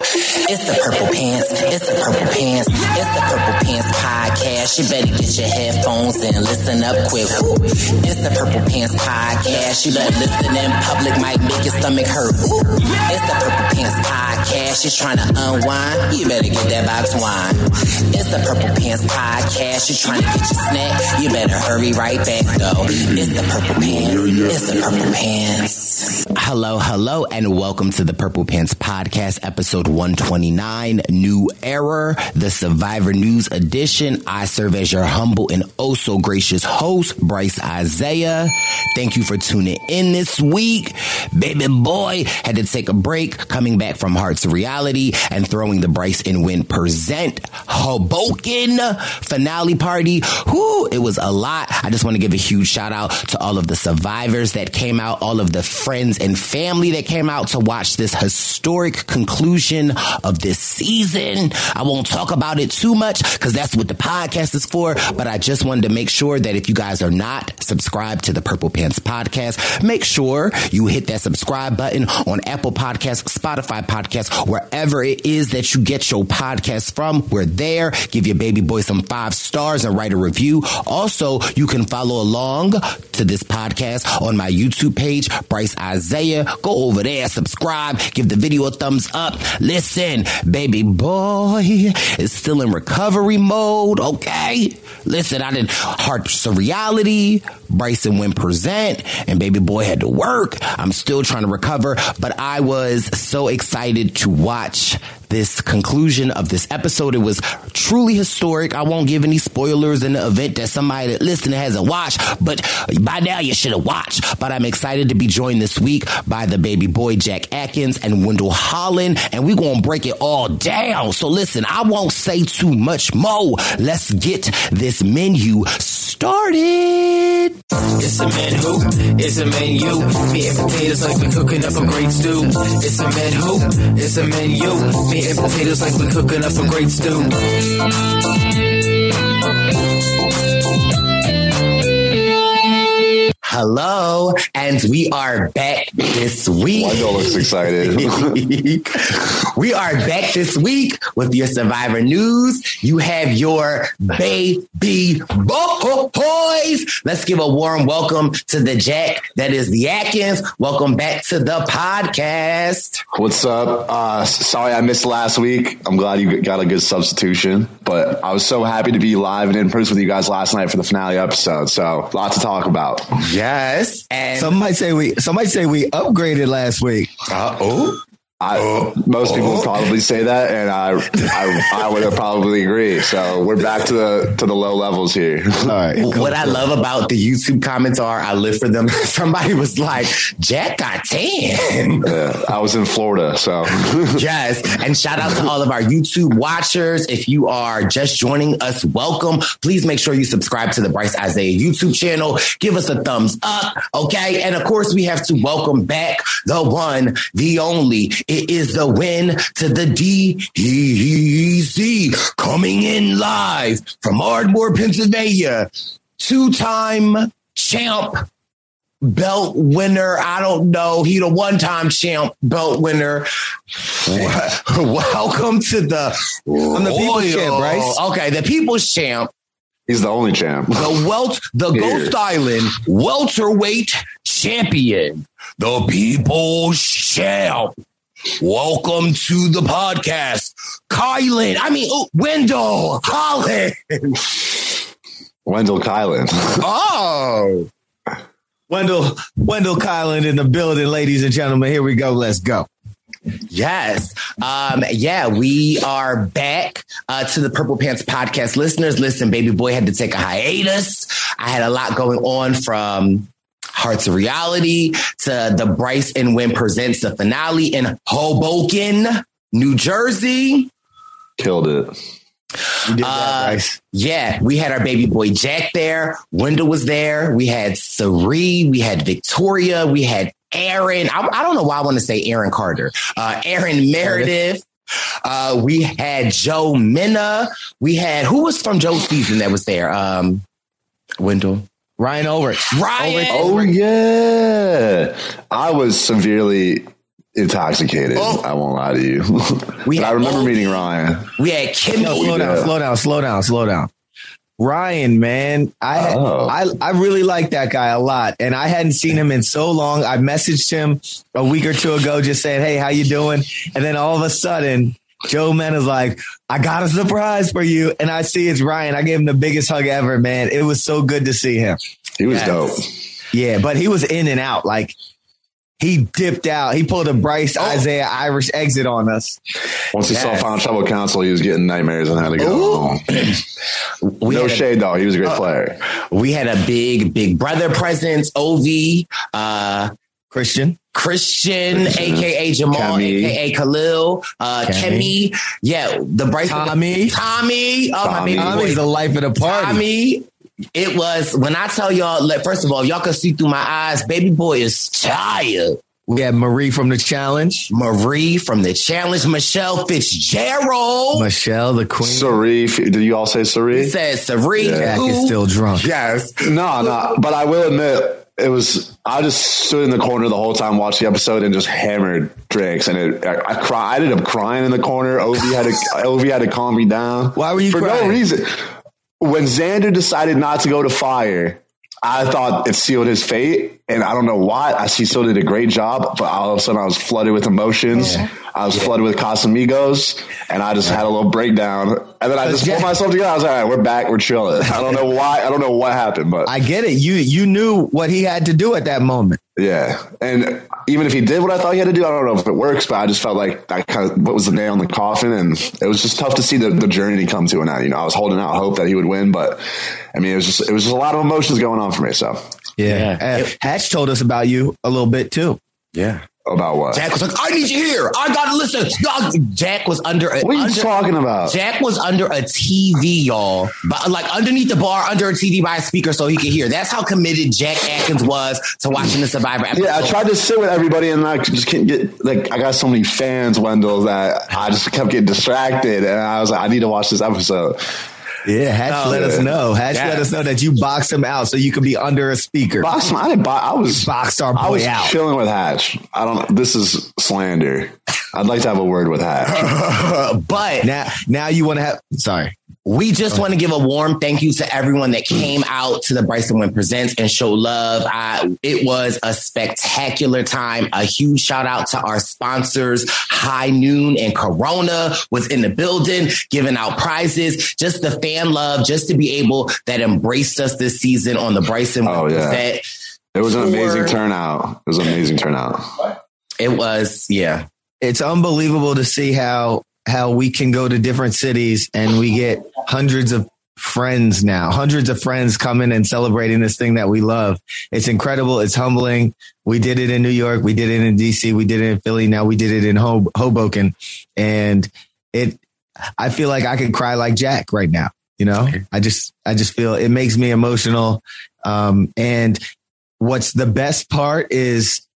It's the Purple Pants. It's the Purple Pants. It's the Purple Pants podcast. You better get your headphones and listen up quick. It's the Purple Pants podcast. You better listen in public, might make your stomach hurt. Woo. It's the Purple Pants podcast. You're trying to unwind. You better get that box wine. It's the Purple Pants podcast. You're trying to get your snack. You better hurry right back though. It's the Purple Pants. It's the Purple Pants. Hello, hello, and welcome to the Purple Pants Podcast, episode 129, New Era, the Survivor News edition. I serve as your humble and oh so gracious host, Bryce Isaiah. Thank you for tuning in this week. Baby boy had to take a break, coming back from Hearts Reality and throwing the Bryce and Win Present Hoboken finale party. Whoo, it was a lot. I just want to give a huge shout out to all of the survivors that came out, all of the friends and family that came out to watch this historic conclusion of this season. I won't talk about it too much because that's what the podcast is for, but I just wanted to make sure that if you guys are not subscribed to the Purple Pants podcast, make sure you hit that subscribe button on Apple Podcasts, Spotify Podcasts, wherever it is that you get your podcast from. We're there. Give your baby boy some five stars and write a review. Also, you can follow along to this podcast on my YouTube page, Bryce Isaiah. Go over there, subscribe, give the video a thumbs up. Listen, baby boy is still in recovery mode, okay? Listen, I did Hearts of Reality, Bryson Win Present, and baby boy had to work. I'm still trying to recover, but I was so excited to watch this conclusion of this episode. It was truly historic. I won't give any spoilers in the event that somebody that listening hasn't watched, but by now you should have watched. But I'm excited to be joined this week by the baby boy Jack Atkins and Wendell Holland, and we're gonna break it all down. So listen, I won't say too much more. Let's get this menu started. It's a man who, it's a man you. Meat and potatoes like we're cooking up a great stew. It's a man who, it's a man you. Meat and potatoes like we're cooking up a great stew. Hello, and we are back this week. Wendell looks excited. we are back this week with your Survivor news. You have your baby boys. Let's give a warm welcome to the Jack that is the Atkins. Welcome back to the podcast. What's up? Uh, sorry I missed last week. I'm glad you got a good substitution, but I was so happy to be live and in person with you guys last night for the finale episode. So, lots to talk about. Yes. And Some might say we some might say we upgraded last week. uh, oh, I, oh. most people would oh. probably say that, and I, I, I would have probably agree. So we're back to the to the low levels here. All right. what I love about the YouTube comments are I live for them. Somebody was like, Jack got 10. Yeah, I was in Florida, so yes. And shout out to all of our YouTube watchers. If you are just joining us, welcome. Please make sure you subscribe to the Bryce Isaiah YouTube channel. Give us a thumbs up. Okay. And of course, we have to welcome back the one, the only. It is the win to the DEZ coming in live from Ardmore, Pennsylvania. Two time champ belt winner. I don't know. He the one time champ belt winner. Welcome to the I'm the people's champ, Bryce. Okay, the people's champ, he's the only champ. the welt, the Here. Ghost Island welterweight champion, the people's champ. Welcome to the podcast. Kylan. I mean, ooh, Wendell Holland. Wendell Kylan. Oh. Wendell, Wendell Kylan in the building, ladies and gentlemen. Here we go. Let's go. Yes. Um, yeah, we are back uh, to the Purple Pants podcast listeners. Listen, baby boy had to take a hiatus. I had a lot going on from Hearts of Reality to the Bryce and Wynn presents the finale in Hoboken, New Jersey. Killed it. Did that, Uh, Bryce. Yeah, we had our baby boy Jack there. Wendell was there. We had Sari. We had Victoria. We had Aaron. I, I don't know why I want to say Aaron Carter. Uh, Aaron Meredith. Uh, we had Joe Mena. We had who was from Joe's season that was there? Um, Wendell. Ryan Ulrich. Ryan. Oh yeah, I was severely intoxicated. Oh. I won't lie to you. We but I remember Ovi. meeting Ryan. We had Kimmy. No, slow down, slow down, slow down, slow down. Ryan, man, I Oh. I I really like that guy a lot, and I hadn't seen him in so long. I messaged him a week or two ago, just saying, "Hey, how you doing?" And then all of a sudden, Joe Mena's like, "I got a surprise for you," and I see it's Ryan. I gave him the biggest hug ever, man. It was so good to see him. He was Yes. dope. Yeah, but he was in and out. Like he dipped out. He pulled a Bryce Isaiah Irish exit on us. Once he Yes. saw Final Tribal Council, he was getting nightmares and had to go home. No had a- shade though. He was a great player. We had a big, big brother presence. OV, Uh, Christian. Christian, Christian. aka Jamal, Kemi. aka Khalil, uh, Kemi. Kemi. Yeah, the bright Tommy. Tommy. Oh, my Tommy. baby Tommy's boy. the life of the party. Tommy. It was when I tell y'all. Like, first of all, y'all can see through my eyes. Baby boy is tired. We had Marie from the challenge. Marie from the challenge. Michelle Fitzgerald. Michelle, the queen. Sarif, did you all say He Sarif? said Sari. Jack is who- still drunk. Yes. No, no. But I will admit, it was. I just stood in the corner the whole time, watched the episode, and just hammered drinks. And it, I, I cry. I ended up crying in the corner. Ovi had to. Ovi had to calm me down. Why were you for crying? no reason? When Xander decided not to go to fire, I thought it sealed his fate, and I don't know why. I he still did a great job, but all of a sudden I was flooded with emotions. I was flooded with Casamigos, and I just had a little breakdown. And then I just pulled myself together. I was like, all right, we're back, we're chilling. I don't know why. I don't know what happened, but I get it. You you knew what he had to do at that moment. Yeah. And even if he did what I thought he had to do, I don't know if it works, but I just felt like that kind of what was the nail in the coffin. And it was just tough to see the, the journey he come to. And I, you know, I was holding out hope that he would win, but I mean, it was just, it was just a lot of emotions going on for me. So Yeah. Uh, Hatch told us about you a little bit too. Yeah. About what? Jack was like, I need you here. I gotta listen. Jack was under a what are you under, talking about? Jack was under a TV, y'all, but like underneath the bar, under a TV by a speaker, so he could hear. That's how committed Jack Atkins was to watching the Survivor episode. Yeah, I tried to sit with everybody and I just can't get like I got so many fans, Wendell, that I just kept getting distracted and I was like, I need to watch this episode. Yeah, Hatch Oh, let us know. Hatch Yes. let us know that you boxed him out so you could be under a speaker. Box I didn't buy I was Boxed our I was out. chilling with Hatch. I don't this is slander. I'd like to have a word with Hatch. but Now now you want to have sorry. We just want to give a warm thank you to everyone that came out to the Bryson Wynn Presents and show love. I, it was a spectacular time. A huge shout out to our sponsors, High Noon and Corona was in the building giving out prizes. Just the fan love, just to be able that embraced us this season on the Bryson oh, Wynn Oh, yeah. Present. It was an amazing turnout. It was an amazing turnout. It was, yeah. It's unbelievable to see how how we can go to different cities and we get hundreds of friends now, hundreds of friends coming and celebrating this thing that we love. It's incredible. It's humbling. We did it in New York. We did it in DC. We did it in Philly. Now we did it in Hob- Hoboken. And it, I feel like I could cry like Jack right now. You know, I just, I just feel it makes me emotional. Um, and what's the best part is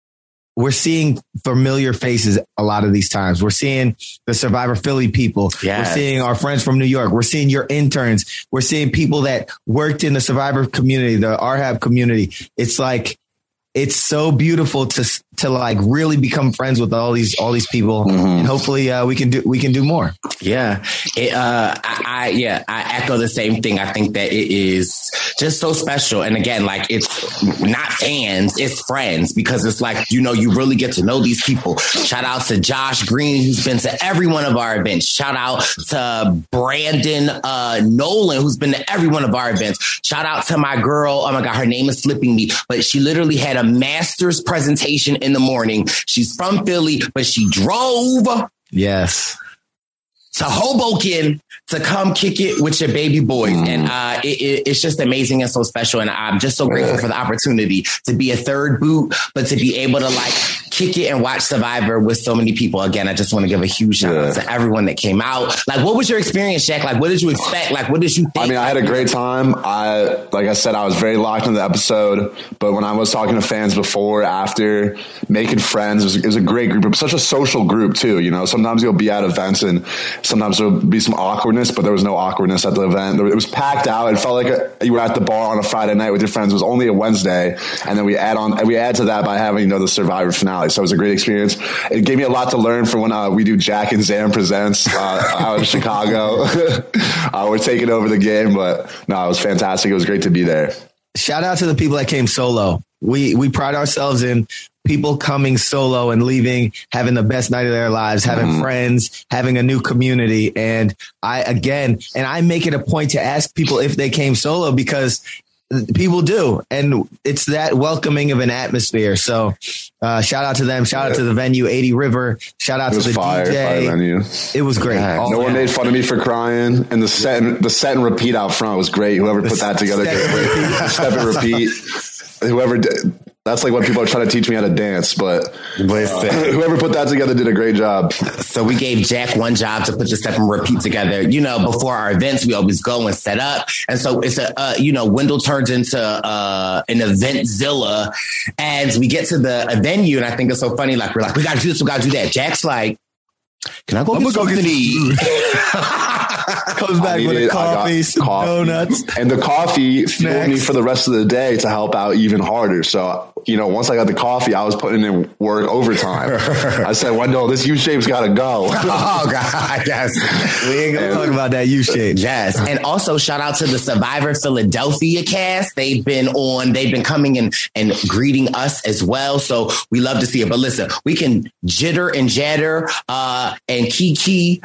we're seeing familiar faces a lot of these times. We're seeing the Survivor Philly people. Yes. We're seeing our friends from New York. We're seeing your interns. We're seeing people that worked in the Survivor community, the RHAP community. It's like, it's so beautiful to, to like really become friends with all these, all these people. And hopefully, uh, we can do, we can do more. Yeah, it, uh, I, I yeah, I echo the same thing. I think that it is just so special. And again, like it's not fans, it's friends because it's like, you know, you really get to know these people. Shout out to Josh Green, who's been to every one of our events. Shout out to Brandon uh, Nolan, who's been to every one of our events. Shout out to my girl. Oh my God, her name is slipping me, but she literally had a master's presentation in the morning. She's from Philly, but she drove Yes. To Hoboken to come kick it with your baby boys. And uh, it, it- it's just amazing and so special. And I'm just so grateful for the opportunity to be a third boot, but to be able to like kick it and watch Survivor with so many people. Again, I just want to give a huge shout out to everyone that came out. Like, what was your experience, Jack? Like, what did you expect? Like, what did you think? I mean, I had a great time. I, like I said, I was very locked into the episode. But when I was talking to fans before, after, making friends, it was, it was a great group. It was such a social group too. You know, sometimes you'll be at events and sometimes there'll be some awkwardness, but there was no awkwardness at the event. It was packed out. It felt like a, you were at the bar on a Friday night with your friends. It was only a Wednesday, and then we add on, we add to that by having you know the Survivor finale. So it was a great experience. It gave me a lot to learn for when uh, we do Jack and Zam presents uh, out in Chicago. uh, we're taking over the game, but no, it was fantastic. It was great to be there. Shout out to the people that came solo. We we pride ourselves in people coming solo and leaving, having the best night of their lives, having friends, having a new community. And I again, and I make it a point to ask people if they came solo because people do, and it's that welcoming of an atmosphere. So, uh, shout out to them. Shout out to the venue, 80 River. Shout out to the fire, DJ. fire venue. It was great. All No one made fun of me for crying, and the set and, the set and repeat out front was great. Whoever put that together, Step did and great. repeat. step and repeat. Whoever did, that's like what people are trying to teach me how to dance, but Listen. whoever put that together did a great job. So we gave Jack one job to put the step and repeat together. You know, before our events, we always go and set up. And so it's a, uh, you know, Wendell turns into uh, an eventzilla and we get to the venue. And I think it's so funny. Like, we're like, we got to do this, we got to do that. Jack's like, can I go I'm get gonna go something to eat? Comes back with a coffee, some coffee. donuts. and the coffee fueled me for the rest of the day to help out even harder. So, you know, once I got the coffee, I was putting in work overtime. I said, Wendell, this U shape's got to go. oh, God. Yes. We ain't gonna talk about that U shape. Yes. And also shout out to the Survivor Philadelphia cast. They've been on, they've been coming and, and greeting us as well. So we love to see it. But listen, we can jitter and jatter uh and kiki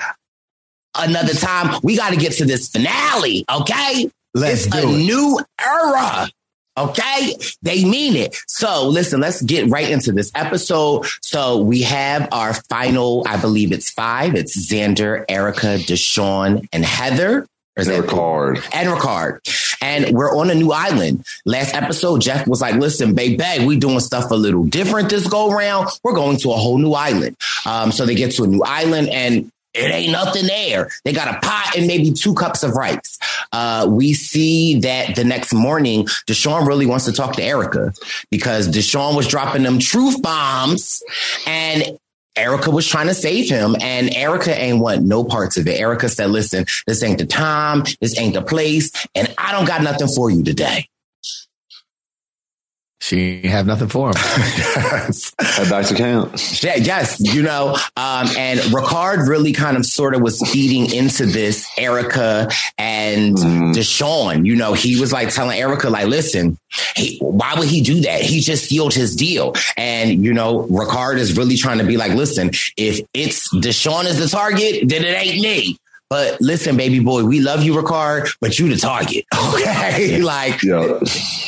another time. We got to get to this finale, okay? Let's it's do a it. new era. Okay. They mean it. So listen, let's get right into this episode. So we have our final, I believe it's five. It's Xander, Erica, Deshawn, and Heather. Or is They that were and Ricard. And we're on a new island. Last episode, Jeff was like, listen, baby, we doing stuff a little different this go round. We're going to a whole new island. Um, so they get to a new island and it ain't nothing there. They got a pot and maybe two cups of rice. Uh, we see that the next morning, Deshawn really wants to talk to Erica because Deshawn was dropping them truth bombs and Erica was trying to save him, and Erica ain't want no parts of it. Erica said, "Listen, this ain't the time, this ain't the place, and I don't got nothing for you today." She have nothing for him. To camp. Yeah, yes, you know, um, and Ricard really kind of sort of was feeding into this Erica and Deshawn. You know, he was like telling Erica, like, listen, he, why would he do that? He just sealed his deal. And, you know, Ricard is really trying to be like, listen, if it's Deshawn is the target, then it ain't me. But listen, baby boy, we love you, Ricard, but you the target. Okay. like, Yeah.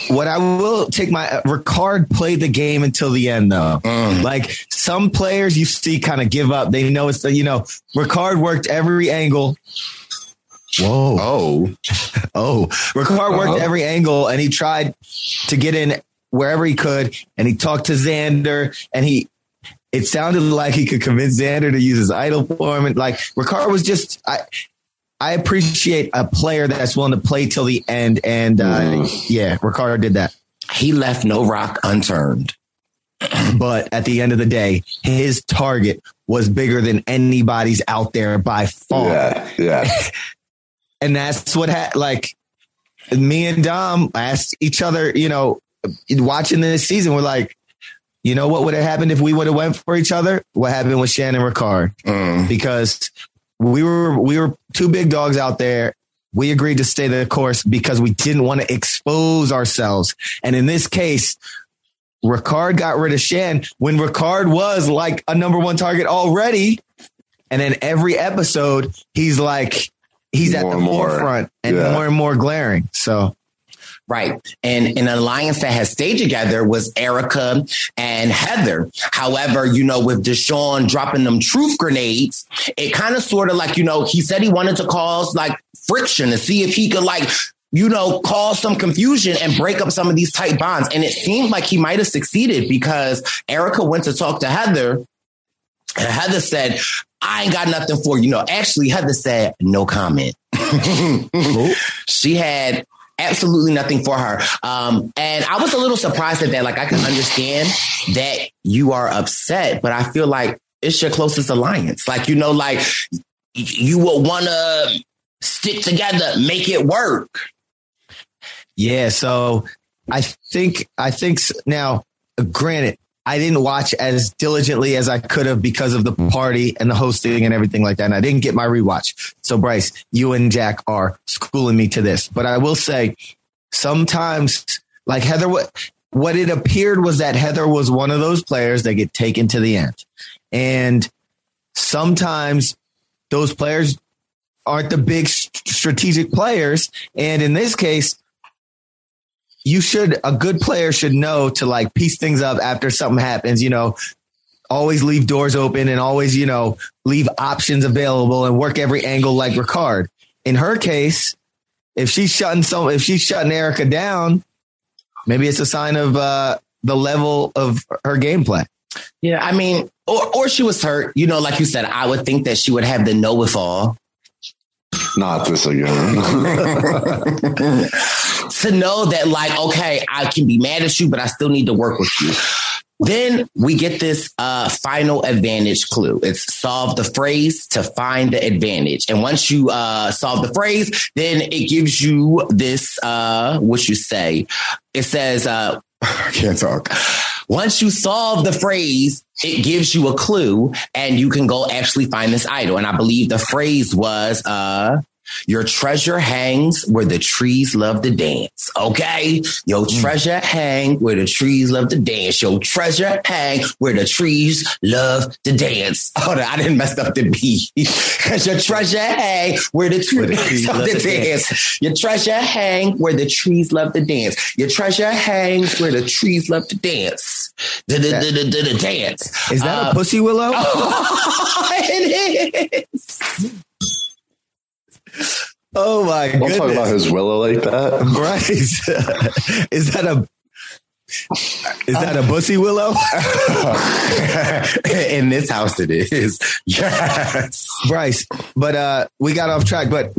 what I will take my Ricard played the game until the end though. Mm. Like some players you see kind of give up. They know it's the, you know, Ricard worked every angle. Whoa. oh, Oh, Ricard worked Uh-huh. every angle and he tried to get in wherever he could. And he talked to Xander and he, it sounded like he could convince Xander to use his idol form. And like Ricard was just, I, I appreciate a player that's willing to play till the end. And uh, Mm. yeah, Ricard did that. he left no rock unturned. But at the end of the day, his target was bigger than anybody's out there by far. Yeah. Yeah. And that's what ha- like me and Dom asked each other, you know, watching this season, we're like, you know what would have happened if we would have went for each other? What happened with Shannon and Ricard? Mm. Because we were we were two big dogs out there we agreed to stay the course because we didn't want to expose ourselves. And in this case, Ricard got rid of Shan when Ricard was like a number one target already. And then every episode, he's like, he's More at the and more. forefront and Yeah. more and more glaring. So Right. And an alliance that has stayed together was Erica and Heather. However, you know, with Deshawn dropping them truth grenades, it kind of sort of like, you know, he said he wanted to cause like friction to see if he could like, you know, cause some confusion and break up some of these tight bonds. And it seemed like he might have succeeded because Erica went to talk to Heather and Heather said, I ain't got nothing for you. No, actually, Heather said, no comment. she had absolutely nothing for her. Um, and I was a little surprised at that. Like, I can understand that you are upset, but I feel like it's your closest alliance. Like, you know, like you would want to stick together, make it work. Yeah, so I think I think now. Granted, I didn't watch as diligently as I could have because of the party and the hosting and everything like that, and I didn't get my rewatch. So, Bryce, you and Jack are schooling me to this, but I will say, sometimes, like Heather, what what it appeared was that Heather was one of those players that get taken to the end, and sometimes those players aren't the big strategic players, and in this case you should a good player should know to like piece things up after something happens you know? Always leave doors open and always you know leave options available and work every angle like ricard. In her case if she's shutting some if she's shutting erica down maybe it's a sign of uh the level of her gameplay Yeah, I mean, or or she was hurt. You know, like you said, I would think that she would have the know with all Not this again. to know that, like, okay, I can be mad at you, but I still need to work with you. Then we get this uh, final advantage clue. It's solve the phrase to find the advantage. And once you uh, solve the phrase, then it gives you this, uh, what you say. It says, uh, I can't talk. Once you solve the phrase, it gives you a clue and you can go actually find this idol. And I believe the phrase was, uh, your treasure hangs where the trees love to dance. Okay. Your treasure hang where the trees love to dance. Your treasure hang where the trees love to dance. Hold on. I didn't mess up the beat. Cause your treasure hang where the trees love to dance. Your treasure hang where the trees love to dance. Your treasure hangs where the trees love to dance. Dance. is that Uh, a pussy willow it is. Oh my Don't goodness talk about his willow like that. Right. is that a is that a pussy willow? In this house, it is. Yes. Bryce, but uh we got off track, but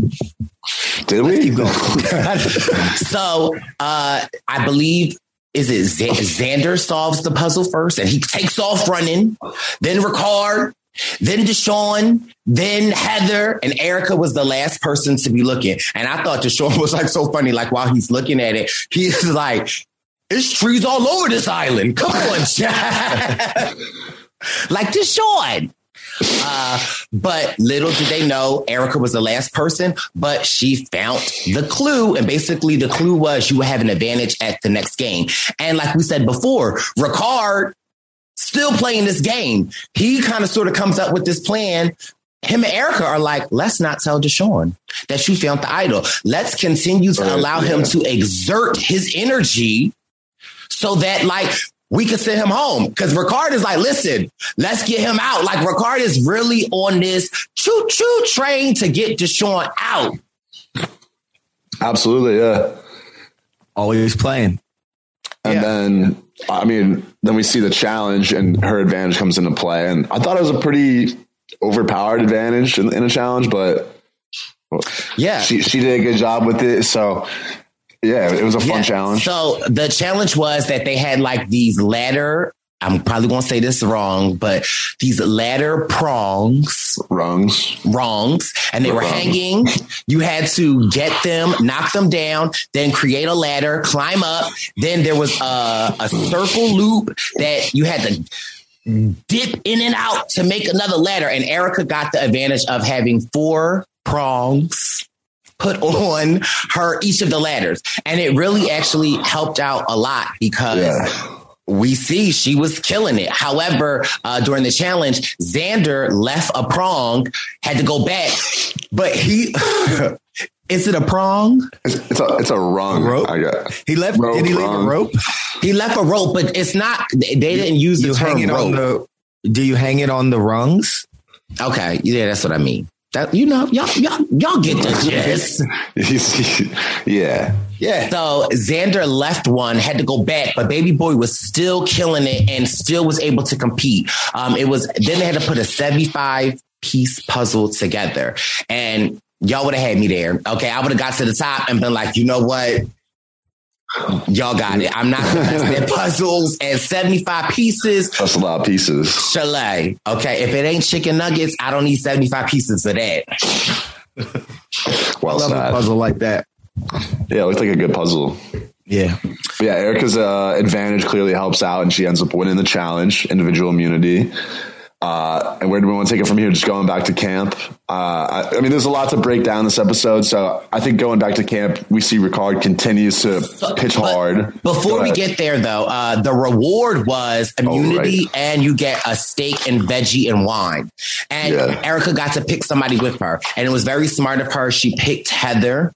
Did we? keep going. so uh, I believe is it Z- Xander solves the puzzle first, and he takes off running. Then Ricard, then Deshawn, then Heather, and Erica was the last person to be looking. And I thought Deshawn was like so funny. Like while he's looking at it, he's like, "It's trees all over this island. Come on, Jack." like Deshawn. Uh, but little did they know Erica was the last person, but she found the clue. And basically, the clue was you would have an advantage at the next game. And like we said before, Ricard still playing this game. He kind of sort of comes up with this plan. Him and Erica are like, let's not tell Deshawn that you found the idol. Let's continue to Right, allow him to exert his energy so that like we can send him home. Because Ricard is like, listen, let's get him out. Like Ricard is really on this choo choo train to get Deshawn out. Absolutely, yeah. Always playing. And Yeah. then, I mean, then we see the challenge and her advantage comes into play. And I thought it was a pretty overpowered advantage in, in a challenge, but Yeah. she, she did a good job with it. So, yeah, it was a fun Yeah. challenge. So the challenge was that they had like these ladder. I'm probably going to say this wrong, but these ladder prongs, Rungs. wrongs, and they were Wrong. hanging. You had to get them, knock them down, then create a ladder, climb up. Then there was a, a circle loop that you had to dip in and out to make another ladder. And Erica got the advantage of having four prongs put on her each of the ladders. And it really actually helped out a lot because Yeah. We see she was killing it. However, uh, during the challenge, Xander left a prong, had to go back, but he. Is it a prong? It's, it's a it's a rung. Rope? I got. He left. Rope, did he leave a rope? He left a rope, but it's not. They didn't use the term hang it on rope. the. Do you hang it on the rungs? Okay, yeah, that's what I mean. That you know, y'all, y'all, y'all get the gist. yeah. Yeah. So Xander left one, had to go back, but Baby Boy was still killing it and still was able to compete. Um, it was then they had to put a seventy-five piece puzzle together, and y'all would have had me there. Okay, I would have got to the top and been like, you know what? Y'all got it. I'm not the best puzzles and 75 pieces. That's a lot of pieces. Chalet. Okay. If it ain't chicken nuggets, I don't need 75 pieces of that. Well Love a puzzle like that. Yeah, it looked like a good puzzle. Yeah. But yeah, Erica's uh, advantage clearly helps out, and she ends up winning the challenge, individual immunity. Uh, and where do we want to take it from here? Just going back to camp. Uh, I, I mean, there's a lot to break down this episode, so I think going back to camp, we see Ricard continues to pitch But hard. Before we get there, though, uh, the reward was immunity, right. and you get a steak and veggie and wine. And Yeah. Erica got to pick somebody with her, and it was very smart of her. She picked Heather.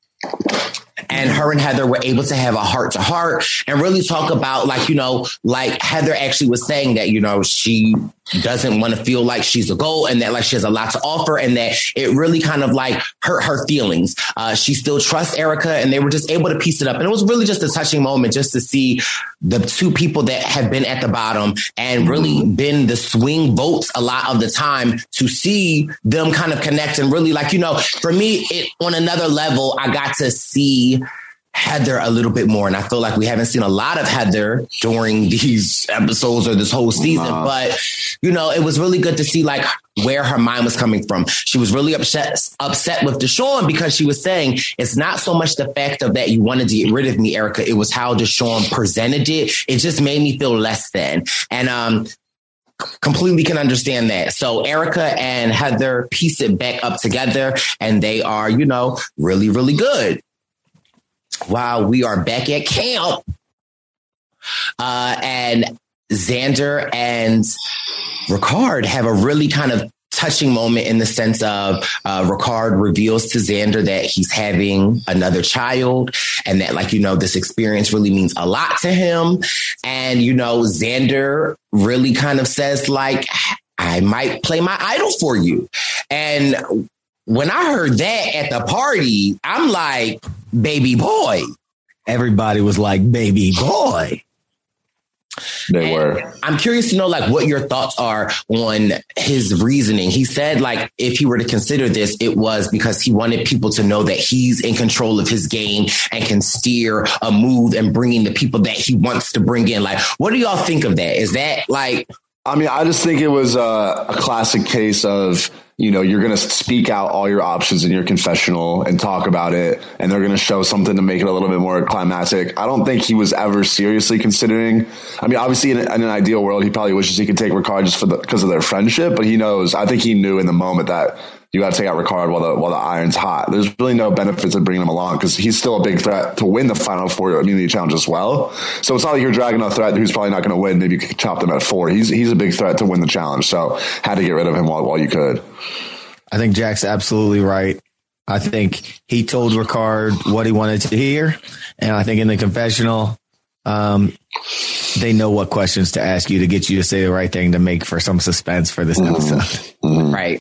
And her and Heather were able to have a heart to heart and really talk about, like, you know, like Heather actually was saying that, you know, she doesn't want to feel like she's a goal and that like she has a lot to offer and that it really kind of like hurt her feelings. Uh, she still trusts Erica and they were just able to piece it up. And it was really just a touching moment just to see the two people that have been at the bottom and really been the swing votes a lot of the time to see them kind of connect and really like, you know, for me, it on another level, I got to see Heather a little bit more. And I feel like we haven't seen a lot of Heather during these episodes or this whole season. But, you know, it was really good to see like where her mind was coming from. She was really upset, upset with Deshawn because she was saying it's not so much the fact of that you wanted to get rid of me, Erica. It was how Deshawn presented it. It just made me feel less than. And, um, completely can understand that. So Erica and Heather piece it back up together and they are, you know, really, really good while we are back at camp. Uh, and Xander and Ricard have a really kind of touching moment in the sense of uh, Ricard reveals to Xander that he's having another child and that, like, you know, this experience really means a lot to him. And, you know, Xander really kind of says, like, I might play my idol for you. And when I heard that at the party, I'm like, baby boy. Everybody was like, baby boy. They And were. I'm curious to know like what your thoughts are on his reasoning. He said like if he were to consider this, it was because he wanted people to know that he's in control of his game and can steer a move and bring in the people that he wants to bring in. Like, what do y'all think of that? Is that like I mean, I just think it was a, a classic case of, you know, you're going to speak out all your options in your confessional and talk about it, and they're going to show something to make it a little bit more climactic. I don't think he was ever seriously considering. I mean, obviously, in, in an ideal world, he probably wishes he could take Ricard just for the, because of their friendship, but he knows. I think he knew in the moment that you got to take out Ricard while the while the iron's hot. There's really no benefits of bringing him along because he's still a big threat to win the final four immunity challenge as well. So it's not like you're dragging a threat who's probably not going to win. Maybe you could chop them at four. He's he's a big threat to win the challenge. So had to get rid of him while while you could. I think Jack's absolutely right. I think he told Ricard what he wanted to hear. And I think in the confessional, um, they know what questions to ask you to get you to say the right thing to make for some suspense for this episode. right?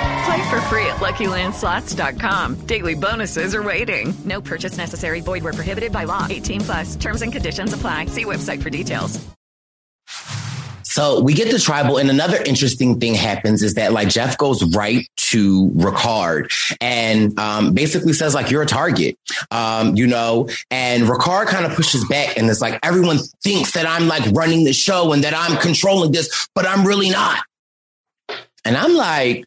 Play for free at LuckyLandSlots.com. Daily bonuses are waiting. No purchase necessary. Void where prohibited by law. 18 plus. Terms and conditions apply. See website for details. So we get the tribal, and another interesting thing happens is that like Jeff goes right to Ricard and um, basically says like you're a target, um, you know. And Ricard kind of pushes back, and it's like everyone thinks that I'm like running the show and that I'm controlling this, but I'm really not. And I'm like,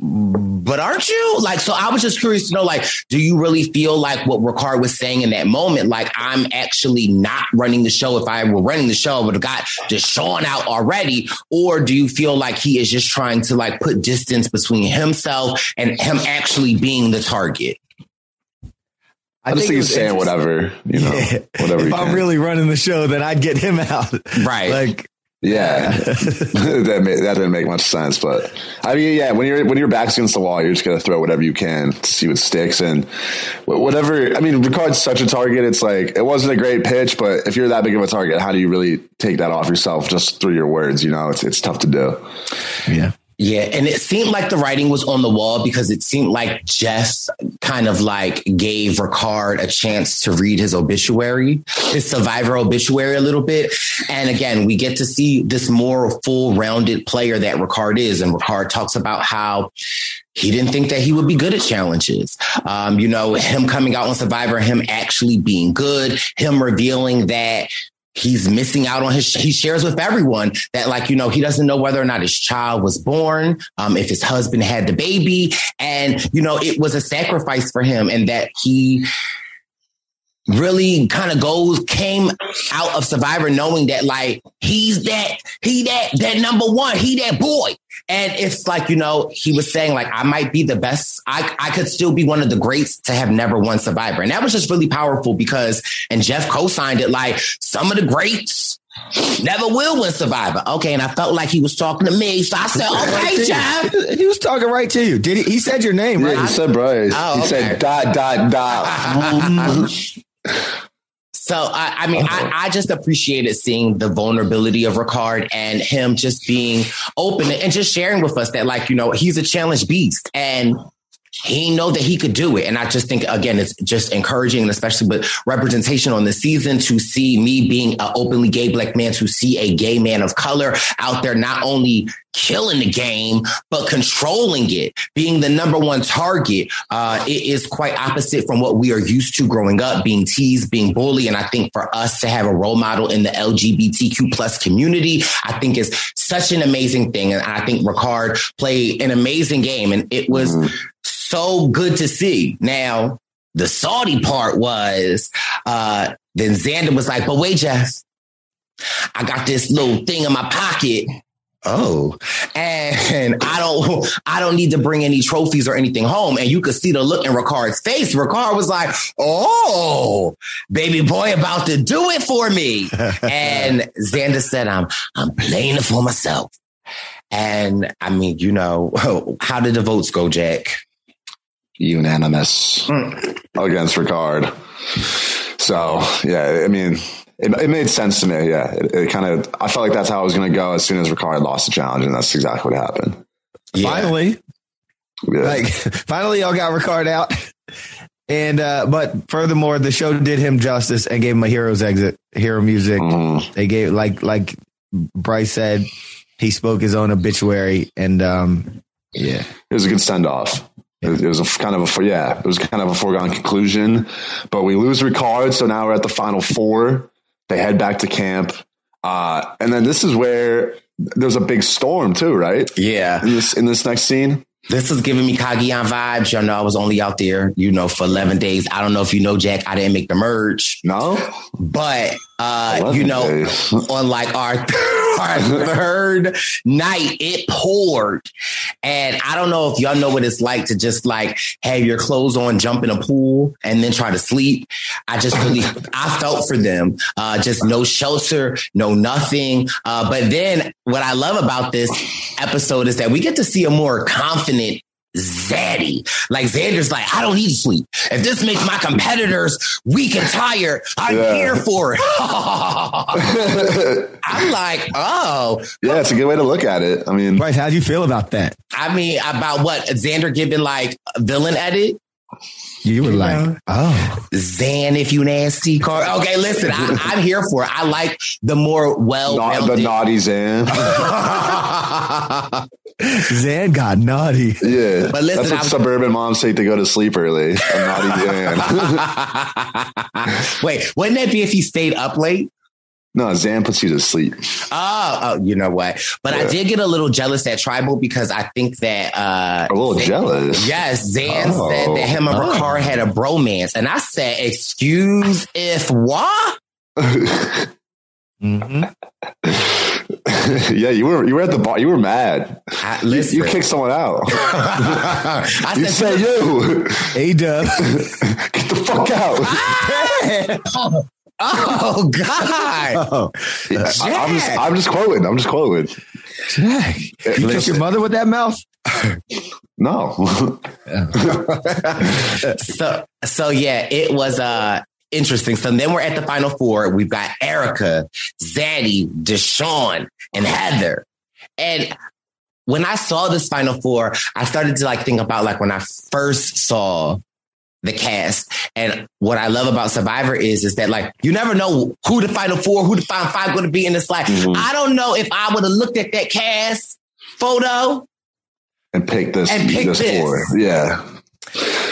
but aren't you? Like, so I was just curious to know, like, do you really feel like what Ricard was saying in that moment? Like, I'm actually not running the show. If I were running the show, I would have got Deshawn out already. Or do you feel like he is just trying to like put distance between himself and him actually being the target? I, just think he's saying whatever, you know, Yeah. whatever. If I'm can. really running the show, then I'd get him out. Right. Like, Yeah, that ma- that didn't make much sense. But I mean, yeah, when you're when your back's against the wall, you're just gonna throw whatever you can to see what sticks and whatever. I mean, Ricard's such a target. It's like it wasn't a great pitch, but if you're that big of a target, how do you really take that off yourself just through your words? You know, it's it's tough to do. yeah. Yeah, and it seemed like the writing was on the wall because it seemed like Jeff kind of like gave Ricard a chance to read his obituary, his survivor obituary a little bit. And again, we get to see this more full rounded player that Ricard is. And Ricard talks about how he didn't think that he would be good at challenges. Um, you know, him coming out on Survivor, him actually being good, him revealing that he's missing out on his he shares with everyone that like you know he doesn't know whether or not his child was born um if his husband had the baby. And you know it was a sacrifice for him and that he really kind of goes came out of survivor knowing that like he's that he that that number one he that boy and it's like you know he was saying like i might be the best i i could still be one of the greats to have never won survivor and that was just really powerful because and jeff co-signed it like some of the greats Never will win Survivor. Okay, and I felt like he was talking to me, so I said, "Okay, Jeff." He was talking right to you. Did he? He said your name, right? Yeah, he said Bryce. Oh, he said dot dot dot. So I, I mean, I, I just appreciated seeing the vulnerability of Ricard and him just being open and just sharing with us that, like, you know, he's a challenge beast. And he know that he could do it. And I just think again, it's just encouraging, and especially with representation on the season to see me being an openly gay black man, to see a gay man of color out there, not only killing the game, but controlling it, being the number one target. Uh, it is quite opposite from what we are used to growing up, being teased, being bullied. And I think for us to have a role model in the LGBTQ plus community, I think is such an amazing thing. And I think Ricard played an amazing game and it was so good to see. Now, the Saudi part was, uh, then Xander was like, but wait, Jeff, I got this little thing in my pocket. Oh, and I don't, I don't need to bring any trophies or anything home. And you could see the look in Ricard's face. Ricard was like, "Oh, baby boy, about to do it for me." and Xander said, "I'm, I'm playing it for myself." And I mean, you know, how did the votes go, Jack? Unanimous against Ricard. So yeah, I mean, it, it made sense to me. Yeah, it, it kind of. I felt like that's how it was going to go as soon as Ricard lost the challenge, and that's exactly what happened. Finally, Yeah. like finally, y'all got Ricard out. And uh, but furthermore, the show did him justice and gave him a hero's exit, hero music. Mhm. They gave like like Bryce said, he spoke his own obituary, and um, yeah, it was a good send off. It was, it was a kind of a yeah, it was kind of a foregone conclusion. But we lose Ricard, so now we're at the final four. They head back to camp, uh, and then this is where there's a big storm too, right? Yeah. In this in this next scene, This is giving me Cagayan vibes. Y'all know I was only out there, you know, for 11 days. I don't know if you know, Jack, I didn't make the merge. No? But, uh, you know, days. on like our, our third night, it poured. And I don't know if y'all know what it's like to just like have your clothes on, jump in a pool, and then try to sleep. I just really, I felt for them. Uh, just no shelter, no nothing. Uh, but then what I love about this episode is that we get to see a more confident Zaddy. Like Xander's like, I don't need to sleep. If this makes my competitors weak and tired, I'm Yeah. here for it. I'm like, oh, Yeah, it's a good way to look at it. I mean, Bryce, how do you feel about that? I mean, about what Xander giving like a villain edit? You were like, oh, Zan, if you nasty car. Okay, listen, I, I'm here for it. I like the more well not the naughty Zan. Zan got naughty. Yeah. But listen, That's what I'm- suburban moms say to go to sleep early. A naughty Zan. Wait, wouldn't that be if he stayed up late? No, Zan puts you to sleep. Oh, oh, you know what? But I did get a little jealous at Tribal because I think that uh A little Zan- jealous. Yes, Zan Oh. said that him and Ricard had a bromance, and I said, "Excuse if what?" Mm-hmm. yeah, you were you were at the bar. You were mad. I, You, listen, you kicked someone out. I You said, said you. A dub. Get the fuck out. Oh, God. Oh, I, am just I'm just quoting. I'm just quoting. Jack. You kiss your mother with that mouth? No. so so yeah, it was uh interesting. So then we're at the final four. We've got Erica, Zaddy, Deshawn, and Heather. And when I saw this final four, I started to like think about like when I first saw the cast. And what I love about Survivor is is that like you never know who the final four, who the final five going to be. And it's like Mhm. I don't know if I would have looked at that cast photo and picked this And pick this, this. Yeah.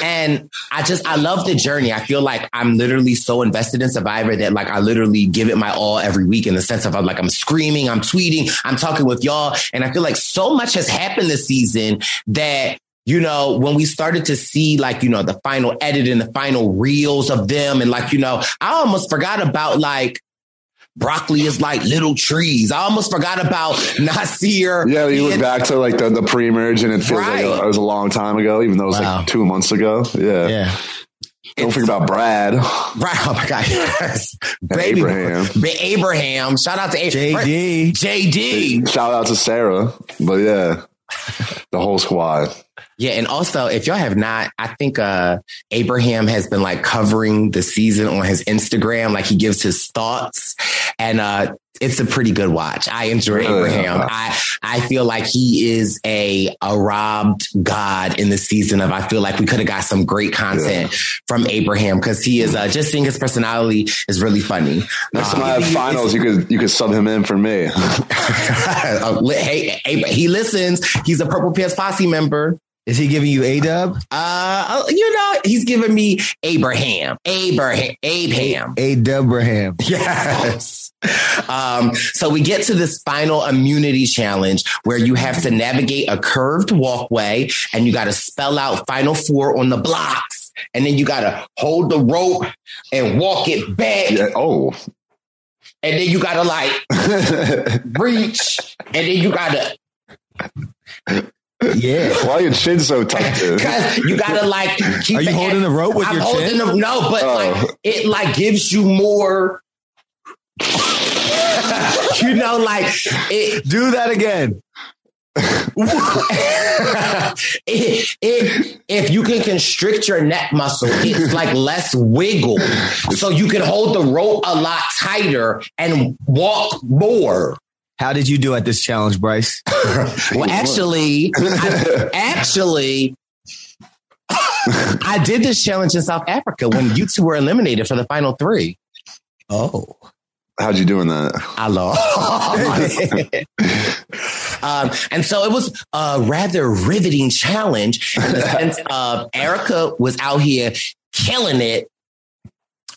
And I just, I love the journey. I feel like I'm literally so invested in Survivor that like I literally give it my all every week in the sense of I'm like, I'm screaming, I'm tweeting, I'm talking with y'all. And I feel like so much has happened this season that, you know, when we started to see like, you know, the final edit and the final reels of them and like, you know, I almost forgot about like, Broccoli is like little trees. I almost forgot about Naseer. Yeah, you look being- back to like the, the pre-merge and it feels Right. like it was a long time ago, even though it was Wow. like two months ago. Yeah. Yeah. Don't forget about Brad. Right. Oh my God. Yes. And Abraham. Ba- Abraham. Shout out to Abraham. JD. JD. Shout out to Sarah. But yeah, the whole squad. Yeah. And also, if y'all have not, I think uh Abraham has been like covering the season on his Instagram. Like he gives his thoughts and uh it's a pretty good watch. I enjoy Abraham. I I feel like he is a a robbed god in the season of I feel like we could have got some great content from Abraham because he is uh just seeing his personality is really funny. Next time Um, I have finals, you could you could sub him in for me. Uh, hey, hey, he listens. He's a Purple Pants Posse member. Is he giving you A dub? Uh, you know, he's giving me Abraham, Abraham, Abraham. A Dubraham. Yes. Um, so we get to this final immunity challenge where you have to navigate a curved walkway and you got to spell out final four on the blocks. And then you got to hold the rope and walk it back. Yeah. Oh. And then you got to like reach. And then you got to Yeah. Why are your chin so tight? dude? Because you gotta like keep Are you holding at- the rope with I'm your holding chin? the no, but Oh. like it like gives you more. you know, like it, Do that again. it, it, if you can constrict your neck muscle, it's like less wiggle. So you can hold the rope a lot tighter and walk more. How did you do at this challenge, Bryce? Well, actually, I, actually, I did this challenge in South Africa when you two were eliminated for the final three. Oh. How'd you do in that? I lost. um, and so it was a rather riveting challenge in the sense of Erica was out here killing it.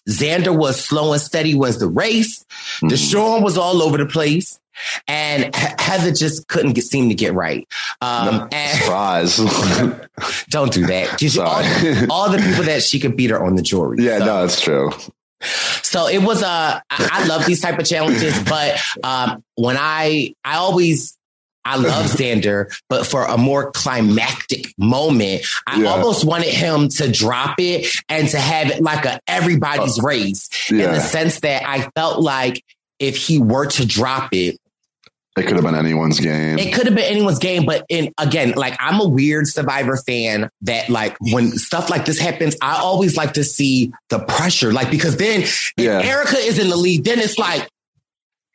Xander was slow and steady was the race. Mm-hmm. Deshawn was all over the place. And Heather just couldn't get, seem to get right. Um, and Surprise. don't do that. you- all, all the people that she could beat her on the jury. yeah, So- no, it's true. so it was uh I, I love these type of challenges, but um when I I always I love Xander, but for a more climactic moment, I Yeah. almost wanted him to drop it and to have it like a everybody's uh, race in the sense that I felt like if he were to drop it, It could have been anyone's game. it could have been anyone's game, but in again, like I'm a weird Survivor fan that like when stuff like this happens, I always like to see the pressure. Like because then if Yeah. Erica is in the lead, then it's like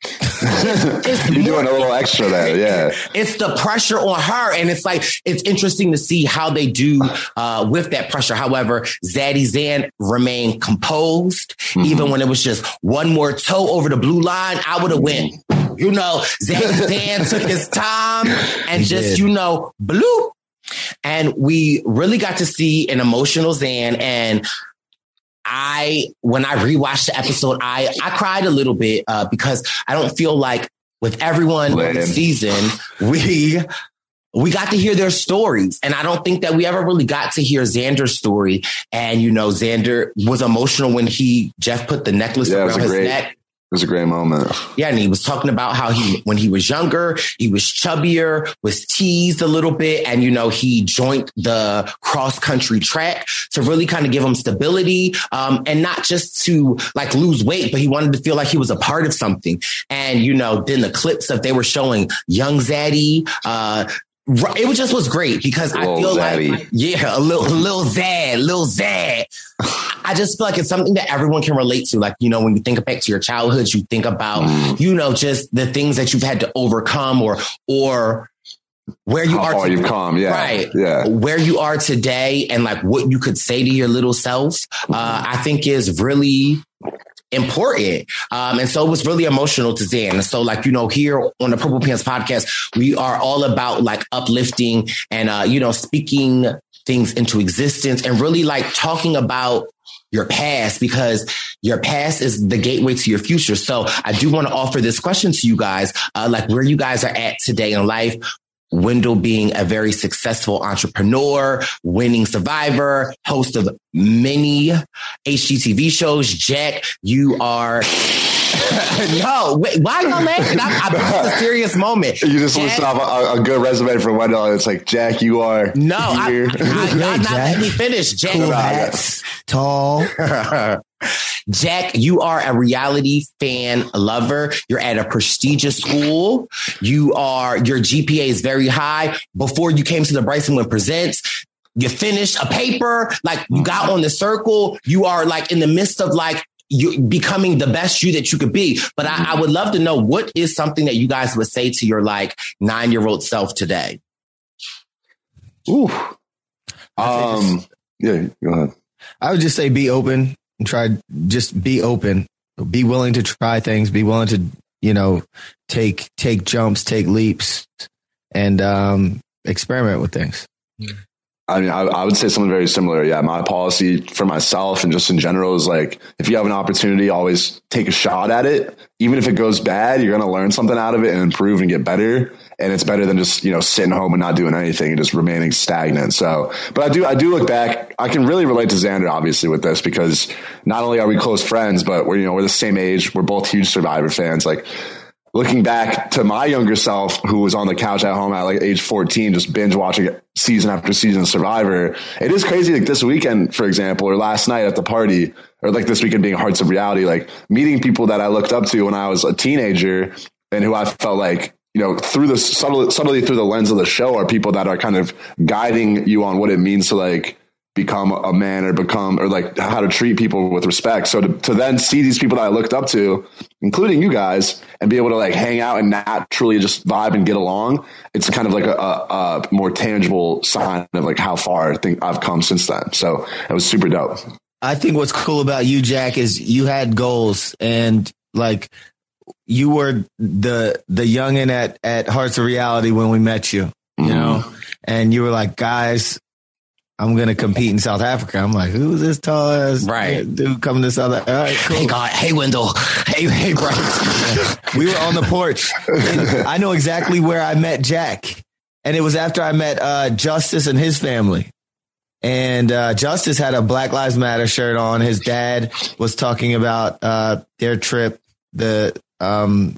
You're more- doing a little extra there. Yeah. it's the pressure on her, and it's like it's interesting to see how they do uh, with that pressure. However, Zaddy Zan remained composed, Mm-hmm. even when it was just one more toe over the blue line. I would have win. You know, Zaddy Zan took his time and He just did. you know bloop, and we really got to see an emotional Zan and. I when I rewatched the episode, I I cried a little bit uh, because I don't feel like with everyone on the season we we got to hear their stories, and I don't think that we ever really got to hear Xander's story. And you know, Xander was emotional when he Jeff put the necklace Yeah, around his great- neck. It was a great moment. Yeah, and he was talking about how he, when he was younger, he was chubbier, was teased a little bit, and you know he joined the cross country track to really kind of give him stability, um, and not just to like lose weight, but he wanted to feel like he was a part of something. And you know, then the clips that they were showing young Zaddy, uh, it was just was great because I feel Zaddy. like yeah, a little a little Zad, little Zad. I just feel like it's something that everyone can relate to. Like, you know, when you think back to your childhood, you think about, Mm. you know, just the things that you've had to overcome or, or where you How are. far to- you've come. Yeah. Right. Yeah. Where you are today and like what you could say to your little self, uh, I think is really important. Um, and so it was really emotional to Zan. And so like, you know, here on the Purple Pants podcast, we are all about like uplifting and, uh, you know, speaking things into existence and really like talking about your past because your past is the gateway to your future. So I do want to offer this question to you guys, uh, like where you guys are at today in life. Wendell being a very successful entrepreneur, winning survivor, host of many HGTV shows. Jack, you are. no, wait, why are you laughing? I, I, this is a serious moment. You just Jack- listed off a, a good resume for Wendell. and It's like, Jack, you are No, I, here. I, I, not let me finish. Jack, Cool hats, tall. Jack, you are a reality fan lover. You're at a prestigious school. You are, your GPA is very high. Before you came to the Bryson Wynn Presents, you finished a paper, like you got on the circle. You are like in the midst of like, you becoming the best you that you could be. But I, I would love to know what is something that you guys would say to your like nine year old self today. Ooh. Um, yeah, go ahead. I would just say be open and try just be open. Be willing to try things, be willing to, you know, take take jumps, take leaps and um experiment with things. I mean, I, I would say something very similar. Yeah, my policy for myself and just in general is like, if you have an opportunity, always take a shot at it. Even if it goes bad, you're going to learn something out of it and improve and get better. And it's better than just you know sitting home and not doing anything and just remaining stagnant. So, but I do I do look back. I can really relate to Xander obviously with this because not only are we close friends, but we're you know we're the same age. We're both huge Survivor fans. Like looking back to my younger self who was on the couch at home at like age 14 just binge watching season after season survivor it is crazy like this weekend for example or last night at the party or like this weekend being hearts of reality like meeting people that i looked up to when i was a teenager and who i felt like you know through the subtly, subtly through the lens of the show are people that are kind of guiding you on what it means to like become a man or become or like how to treat people with respect. So to, to then see these people that I looked up to, including you guys, and be able to like hang out and naturally just vibe and get along, it's kind of like a, a, more tangible sign of like how far I think I've come since then. So it was super dope. I think what's cool about you, Jack, is you had goals and like you were the the youngin at at Hearts of Reality when we met you, you know, and you were like, guys, I'm gonna compete in South Africa. I'm like, who's this tall ass Right. dude coming to South Africa? All right, cool. Hey God, hey Wendell, hey hey Bryce. we were on the porch. I know exactly where I met Jack. And it was after I met uh, Justice and his family. And uh, Justice had a Black Lives Matter shirt on. His dad was talking about uh, their trip, the um,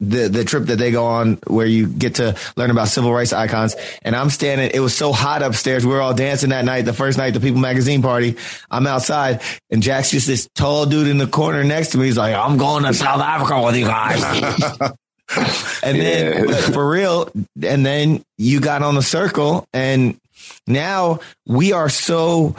the the trip that they go on where you get to learn about civil rights icons. And I'm standing. It was so hot upstairs. We were all dancing that night, the first night, the People Magazine party. I'm outside, and Jack's just this tall dude in the corner next to me. He's like, "I'm going to South Africa with you guys." and then but for real, and then you got on the circle, and now we are so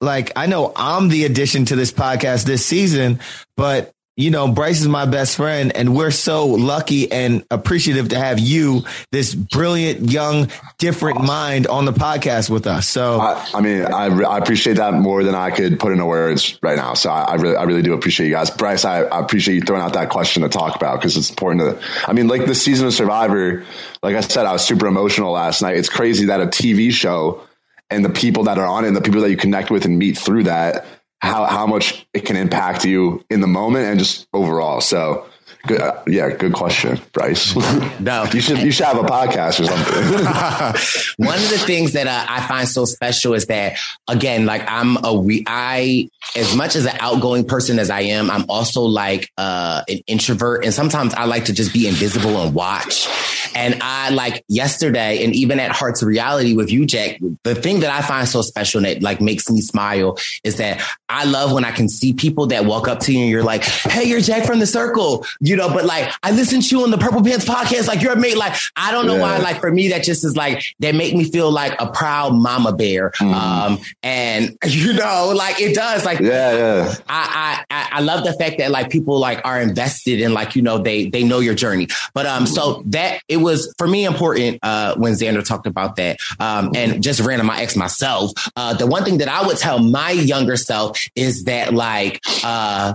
like I know I'm the addition to this podcast this season, but you know, Bryce is my best friend, and we're so lucky and appreciative to have you, this brilliant, young, different mind on the podcast with us. So, I, I mean, I, I appreciate that more than I could put into words right now. So I, I really, I really do appreciate you guys. Bryce, I, appreciate you throwing out that question to talk about because it's important to, I mean, like the season of Survivor, like I said, I was super emotional last night. It's crazy that a TV show and the people that are on it and the people that you connect with and meet through that, how, how much it can impact you in the moment and just overall. So, good, uh, yeah, good question, Bryce. No. you should you should have a podcast or something. One of the things that uh, I find so special is that, again, like I'm a we, I, as much as an outgoing person as I am, I'm also like uh, an introvert, and sometimes I like to just be invisible and watch. And I like yesterday, and even at Hearts of Reality with you, Jack. The thing that I find so special and that like makes me smile is that I love when I can see people that walk up to you and you're like, "Hey, you're Jack from the Circle," you know. But like, I listen to you on the Purple Pants podcast. Like, you're a mate. Like, I don't know why. Like for me, that just is like that make me feel like a proud mama bear. Um, and you know, like it does. Like, yeah, yeah. I, I, I I love the fact that like people like are invested in like, you know, they, they know your journey. But, um, so that it was for me important, uh, when Xander talked about that, um, and just ran to my ex myself. Uh, the one thing that I would tell my younger self is that like, uh,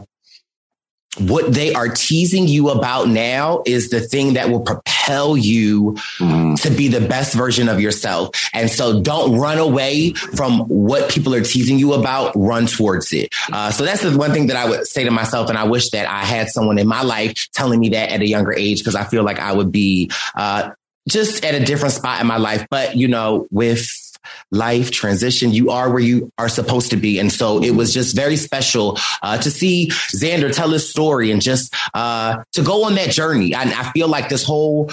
what they are teasing you about now is the thing that will propel you to be the best version of yourself. And so don't run away from what people are teasing you about, run towards it. Uh, so that's the one thing that I would say to myself. And I wish that I had someone in my life telling me that at a younger age, because I feel like I would be, uh, just at a different spot in my life. But, you know, with life transition, you are where you are supposed to be. And so it was just very special uh, to see Xander tell his story and just uh, to go on that journey. And I feel like this whole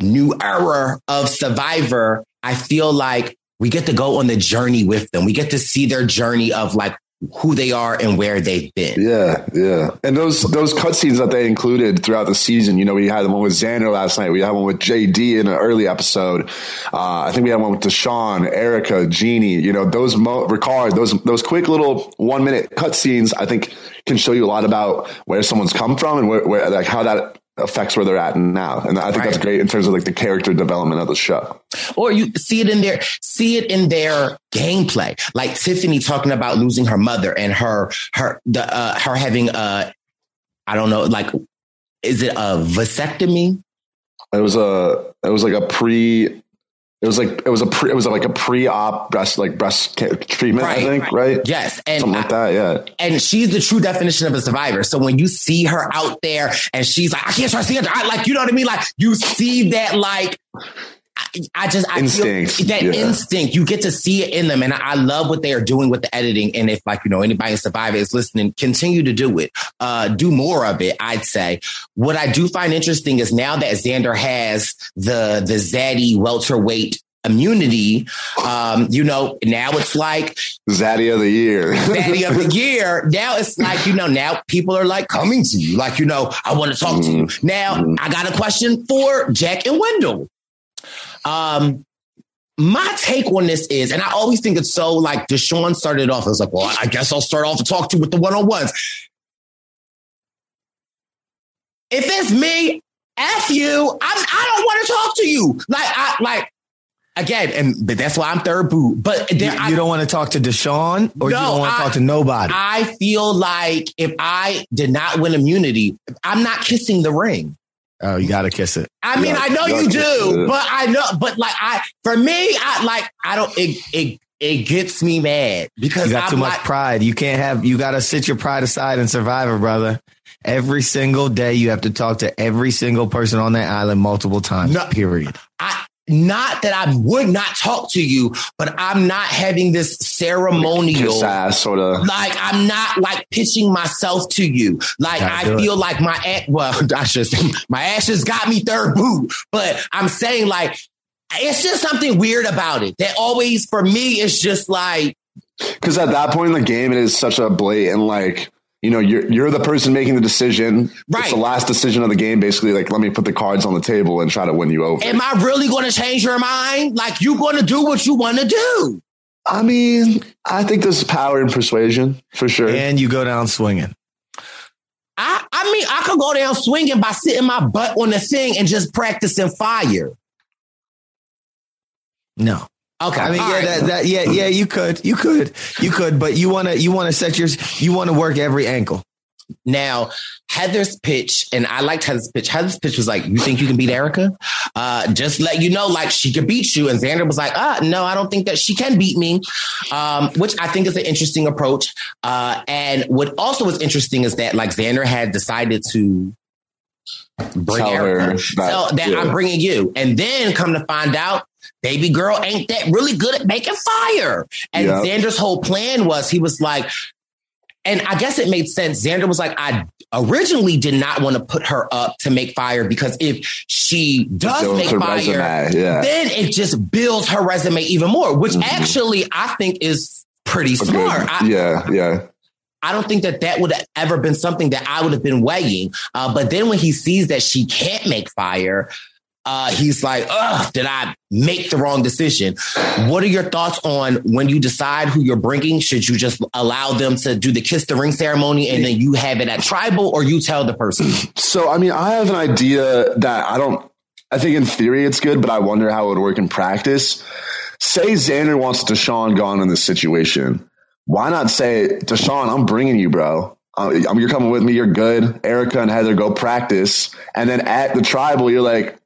new era of Survivor, I feel like we get to go on the journey with them. We get to see their journey of like who they are and where they've been. Yeah, yeah. And those those cutscenes that they included throughout the season, you know, we had one with Xander last night. We had one with JD in an early episode. Uh, I think we had one with Deshawn, Erica, Genie. You know, those mo- Ricard, those those quick little one minute cutscenes, I think can show you a lot about where someone's come from and where, where like how that affects where they're at now. And I think that's great in terms of like the character development of the show. or you see it in their see it in their gameplay like tiffany talking about losing her mother and her her the uh her having uh i don't know like is it a vasectomy It was a it was like a pre it was like it was a pre it was like a pre-op breast like breast treatment I Right, think right yes and something like that yeah and she's the true definition of a survivor. So when you see her out there and she's like, I can't trust the other, I like, you know what I mean? Like you see that, like, I, just, I Instinct, feel that yeah. instinct, you get to see it in them. And I, I love what they are doing with the editing. And if like, you know, anybody in Survivor is listening, continue to do it. Uh, do more of it, I'd say. What I do find interesting is now that Xander has the, the Zaddy welterweight immunity, um, you know, now it's like, Zaddy of the year Daddy of the year. Now it's like, you know, now people are like coming to you. Like, you know, I want to talk to you. Now I got a question for Jack and Wendell. Um, my take on this is, and I always think it's so like Deshawn started off. I was like, well, I guess I'll start off to talk to you with the one on ones. If it's me, F you, I'm, I don't want to talk to you. Like, I like, again, and but that's why I'm third boot. But you, I- you don't want to talk to Deshawn or you don't want to talk to nobody. I feel like if I did not win immunity, I'm not kissing the ring. Oh, you gotta kiss it. I mean, Yeah, I know you you do, but I know, but like I, for me, I like, I don't, it, it, it gets me mad because You got I'm too much like, pride. You can't have. You got to sit your pride aside and Survivor, brother. Every single day, you have to talk to every single person on that island multiple times. period. I, not that I would not talk to you, but I'm not having this ceremonial sort of. Like I'm not like pitching myself to you. Like I do it. feel like my ass, well, I should say my just got me third boot, but I'm saying like it's just something weird about it. That always for me it's just like Because at that point in the game, it is such a blatant like. You know, you're you're the person making the decision. Right. It's the last decision of the game. Basically, like let me put the cards on the table and try to win you over. am I really going to change your mind? Like you're going to do what you want to do? I mean, I think there's power in persuasion for sure. And you go down swinging. I I mean I could go down swinging by sitting my butt on the thing and just practicing fire. No. Okay. I mean, all yeah, right. that, that, yeah, yeah, you could, you could, you could, but you want to, you want to set your, you want to work every ankle. Now, Heather's pitch, and I liked Heather's pitch. Heather's pitch was like, "You think you can beat Erica? Uh, just let you know, like she could beat you." And Xander was like, "Ah, no, I don't think that she can beat me," um, which I think is an interesting approach. Uh, and what also was interesting is that like Xander had decided to bring Tell her Erica, that- tell that yeah. I'm bringing you, and then come to find out. Baby girl ain't that really good at making fire. And Yeah. Xander's whole plan was he was like, and I guess it made sense. Xander was like, I originally did not want to put her up to make fire because if she does make fire, resume, yeah. then it just builds her resume even more, which actually I think is pretty smart. I, yeah, yeah. I don't think that that would have ever been something that I would have been weighing. Uh, but then when he sees that she can't make fire, uh, he's like, ugh, did I make the wrong decision? What are your thoughts on when you decide who you're bringing? Should you just allow them to do the kiss the ring ceremony and then you have it at tribal or you tell the person? So, I mean, I have an idea that I don't, I think in theory it's good, but I wonder how it would work in practice. Say Xander wants Deshawn gone in this situation. Why not say, Deshawn, I'm bringing you, bro. Uh, you're coming with me. You're good. Erica and Heather go practice. And then at the tribal, you're like,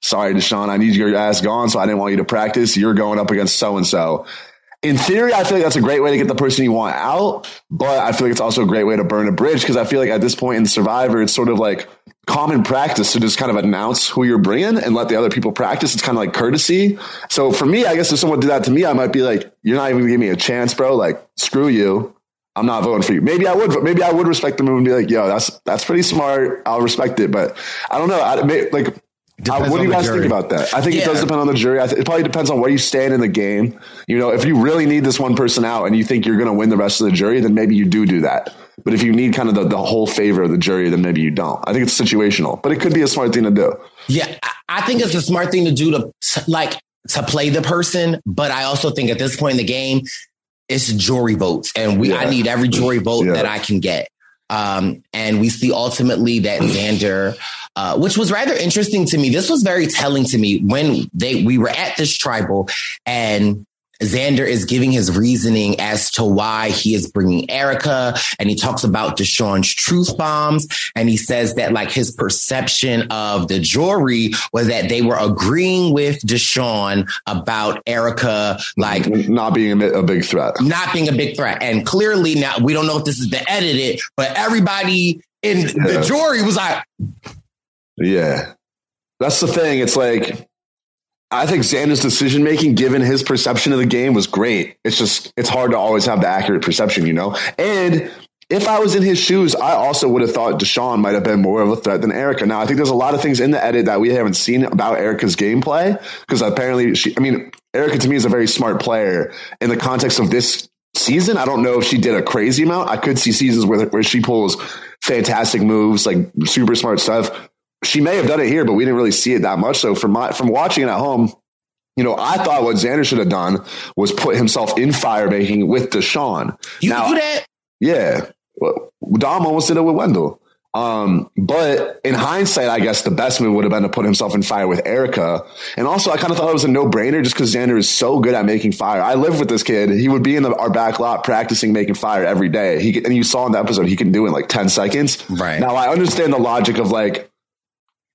sorry, Deshawn, I need your ass gone. So I didn't want you to practice. You're going up against so and so. In theory, I feel like that's a great way to get the person you want out, but I feel like it's also a great way to burn a bridge because I feel like at this point in Survivor, it's sort of like common practice to just kind of announce who you're bringing and let the other people practice. It's kind of like courtesy. So for me, I guess if someone did that to me, I might be like, "You're not even gonna me a chance, bro. Like, screw you. I'm not voting for you." Maybe I would, maybe I would respect the move and be like, "Yo, that's that's pretty smart. I'll respect it." But I don't know. I, may, like. I- what do you guys jury. think about that? I think it does depend on the jury. I th- it probably depends on where you stand in the game. You know, if you really need this one person out and you think you're going to win the rest of the jury, then maybe you do do that. But if you need kind of the, the whole favor of the jury, then maybe you don't. I think it's situational, but it could be a smart thing to do. Yeah, I- I think it's a smart thing to do to to, like to play the person, but I also think at this point in the game, it's jury votes, and we I need every jury vote Yeah. that I can get. Um, and we see ultimately that Xander, uh, which was rather interesting to me. This was very telling to me when they we were at this tribal and. Xander is giving his reasoning as to why he is bringing Erica, and he talks about Deshawn's truth bombs, and he says that like his perception of the jury was that they were agreeing with Deshawn about Erica, like Not being a, big threat. not being a big threat. And clearly now we don't know if this is the edited, but everybody in the jury was like, Yeah. That's the thing. It's like, I think Xander's decision making, given his perception of the game, was great. It's just, it's hard to always have the accurate perception, you know? And if I was in his shoes, I also would have thought Deshawn might have been more of a threat than Erica. Now, I think there's a lot of things in the edit that we haven't seen about Erica's gameplay because apparently she, I mean, Erica to me is a very smart player in the context of this season. I don't know if she did a crazy amount. I could see seasons where, where she pulls fantastic moves, like super smart stuff she may have done it here, but we didn't really see it that much. So from my from watching it at home, you know, I thought what Xander should have done was put himself in fire making with Deshawn. you Now- do that? Yeah, well, Dom almost did it with Wendell. Um, but in hindsight, I guess the best move would have been to put himself in fire with Erica. And also, I kind of thought it was a no brainer just because Xander is so good at making fire. I live with this kid. He would be in the, our back lot practicing making fire every day. He and you saw in the episode he can do it in like ten seconds. Right. now, I understand the logic of like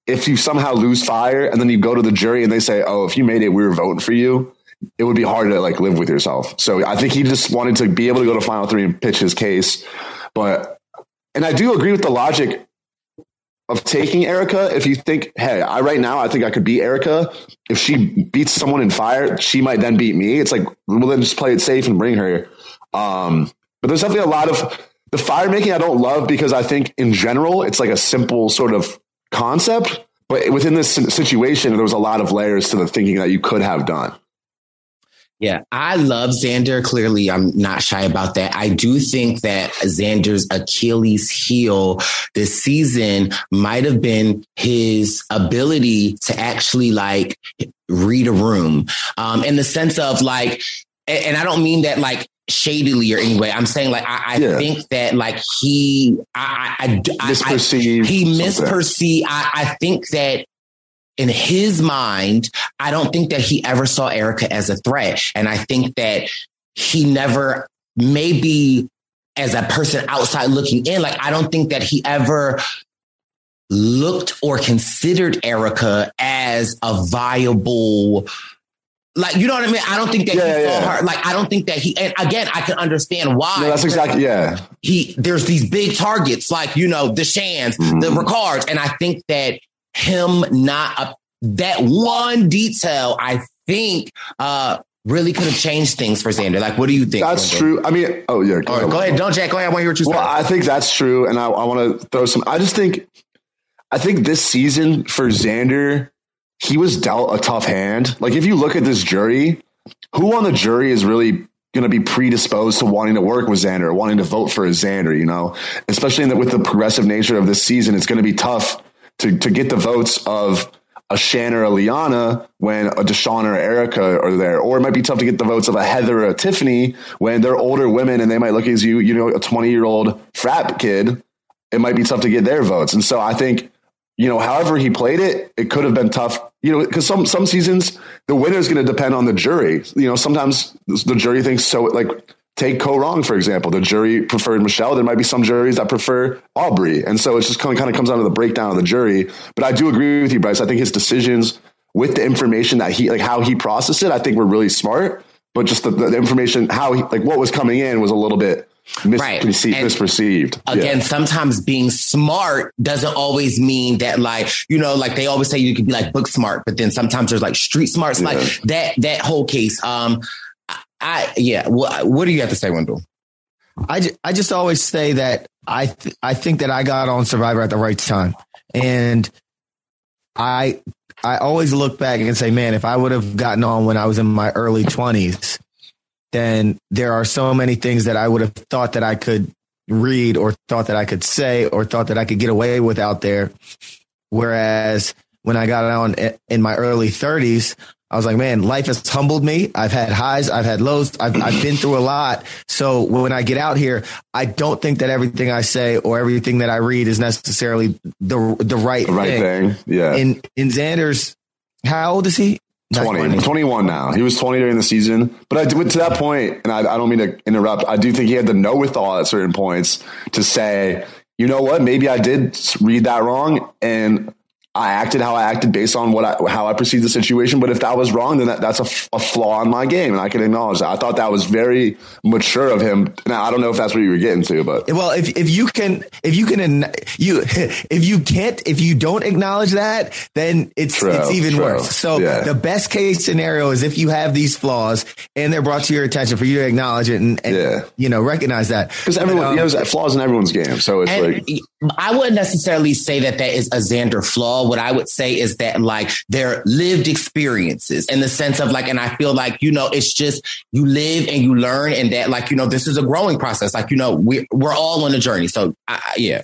if you somehow lose fire and then you go to the jury and they say, "Oh, if you made it, we were voting for you," it would be hard to like live with yourself. So I think he just wanted to be able to go to final three and pitch his case. But and I do agree with the logic of taking Erica. If you think, hey, I right now I think I could beat Erica. If she beats someone in fire, she might then beat me. It's like well then just play it safe and bring her. Um, but there's definitely a lot of the fire making I don't love because I think in general it's like a simple sort of concept. But within this situation, there was a lot of layers to the thinking that you could have done. Yeah, I love Xander. Clearly, I'm not shy about that. I do think that Xander's Achilles heel this season might have been his ability to actually like read a room um, in the sense of like, and I don't mean that like shadily or anyway. I'm saying like I, I yeah. think that like he I I, I misperceived he misperceived. I, I think that in his mind, I don't think that he ever saw Erica as a threat. And I think that he never, maybe as a person outside looking in, like, I don't think that he ever looked or considered Erica as a viable, like, you know what I mean? I don't think that yeah, he yeah. saw her. Like, I don't think that he, and again, I can understand why. No, that's exactly, yeah. He, there's these big targets, like, you know, the Shans, mm-hmm. the Ricards. And I think that him not that one detail, I think, uh, really could have changed things for Xander. Like, what do you think? That's true. I mean, oh yeah. Go, right, go ahead. Don't Jack. Go ahead. I want to hear what you say. Well, I think that's true, and I, I want to throw some. I just think, I think this season for Xander, he was dealt a tough hand. Like, if you look at this jury, who on the jury is really going to be predisposed to wanting to work with Xander, wanting to vote for Xander? You know, especially the, with the progressive nature of this season, it's going to be tough to to get the votes of a Shan or a Liana when a Deshawn or Erica are there. Or it might be tough to get the votes of a Heather or a Tiffany when they're older women and they might look as you, you know, a 20 year old frat kid. It might be tough to get their votes. And so I think, you know, however he played it, it could have been tough, you know, because some, some seasons the winner is going to depend on the jury. You know, sometimes the jury thinks so like Take Kaoh Rong, for example. The jury preferred Michelle. There might be some juries that prefer Aubrey. And so it's just kind of, kind of comes down to the breakdown of the jury. But I do agree with you, Bryce. I think his decisions with the information that he, like how he processed it, I think were really smart. But just the, the information, how he, like what was coming in was a little bit misperceived. Right. misperceived. Again, yeah. sometimes being smart doesn't always mean that like, you know, like they always say you can be like book smart, but then sometimes there's like street smarts, yeah. like that, that whole case. Um, I yeah. What, what do you have to say, Wendell? I, I just always say that I th- I think that I got on Survivor at the right time, and I I always look back and say, man, if I would have gotten on when I was in my early twenties, then there are so many things that I would have thought that I could read or thought that I could say or thought that I could get away with out there. Whereas when I got on in my early 30s, I was like, man, life has humbled me. I've had highs, I've had lows, I've, I've been through a lot. So when I get out here, I don't think that everything I say or everything that I read is necessarily the the right, the right thing. thing. Yeah. In in Xander's, how old is he? 20, 20, 21 now. He was 20 during the season. But I to that point, and I, I don't mean to interrupt, I do think he had the know with all at certain points to say, you know what, maybe I did read that wrong. And I acted how I acted based on what I, how I perceived the situation. But if that was wrong, then that, that's a, a, flaw in my game, and I can acknowledge that. I thought that was very mature of him. Now I don't know if that's what you were getting to, but well, if if you can, if you can, you if you can't, if you don't acknowledge that, then it's true, it's even true. worse. So yeah. the best case scenario is if you have these flaws and they're brought to your attention for you to acknowledge it and, and yeah. you know recognize that because everyone um, you know, flaws in everyone's game. So it's like I wouldn't necessarily say that that is a Xander flaw what I would say is that like their lived experiences in the sense of like, and I feel like, you know, it's just you live and you learn and that like, you know, this is a growing process. Like, you know, we, we're all on a journey. So I, yeah.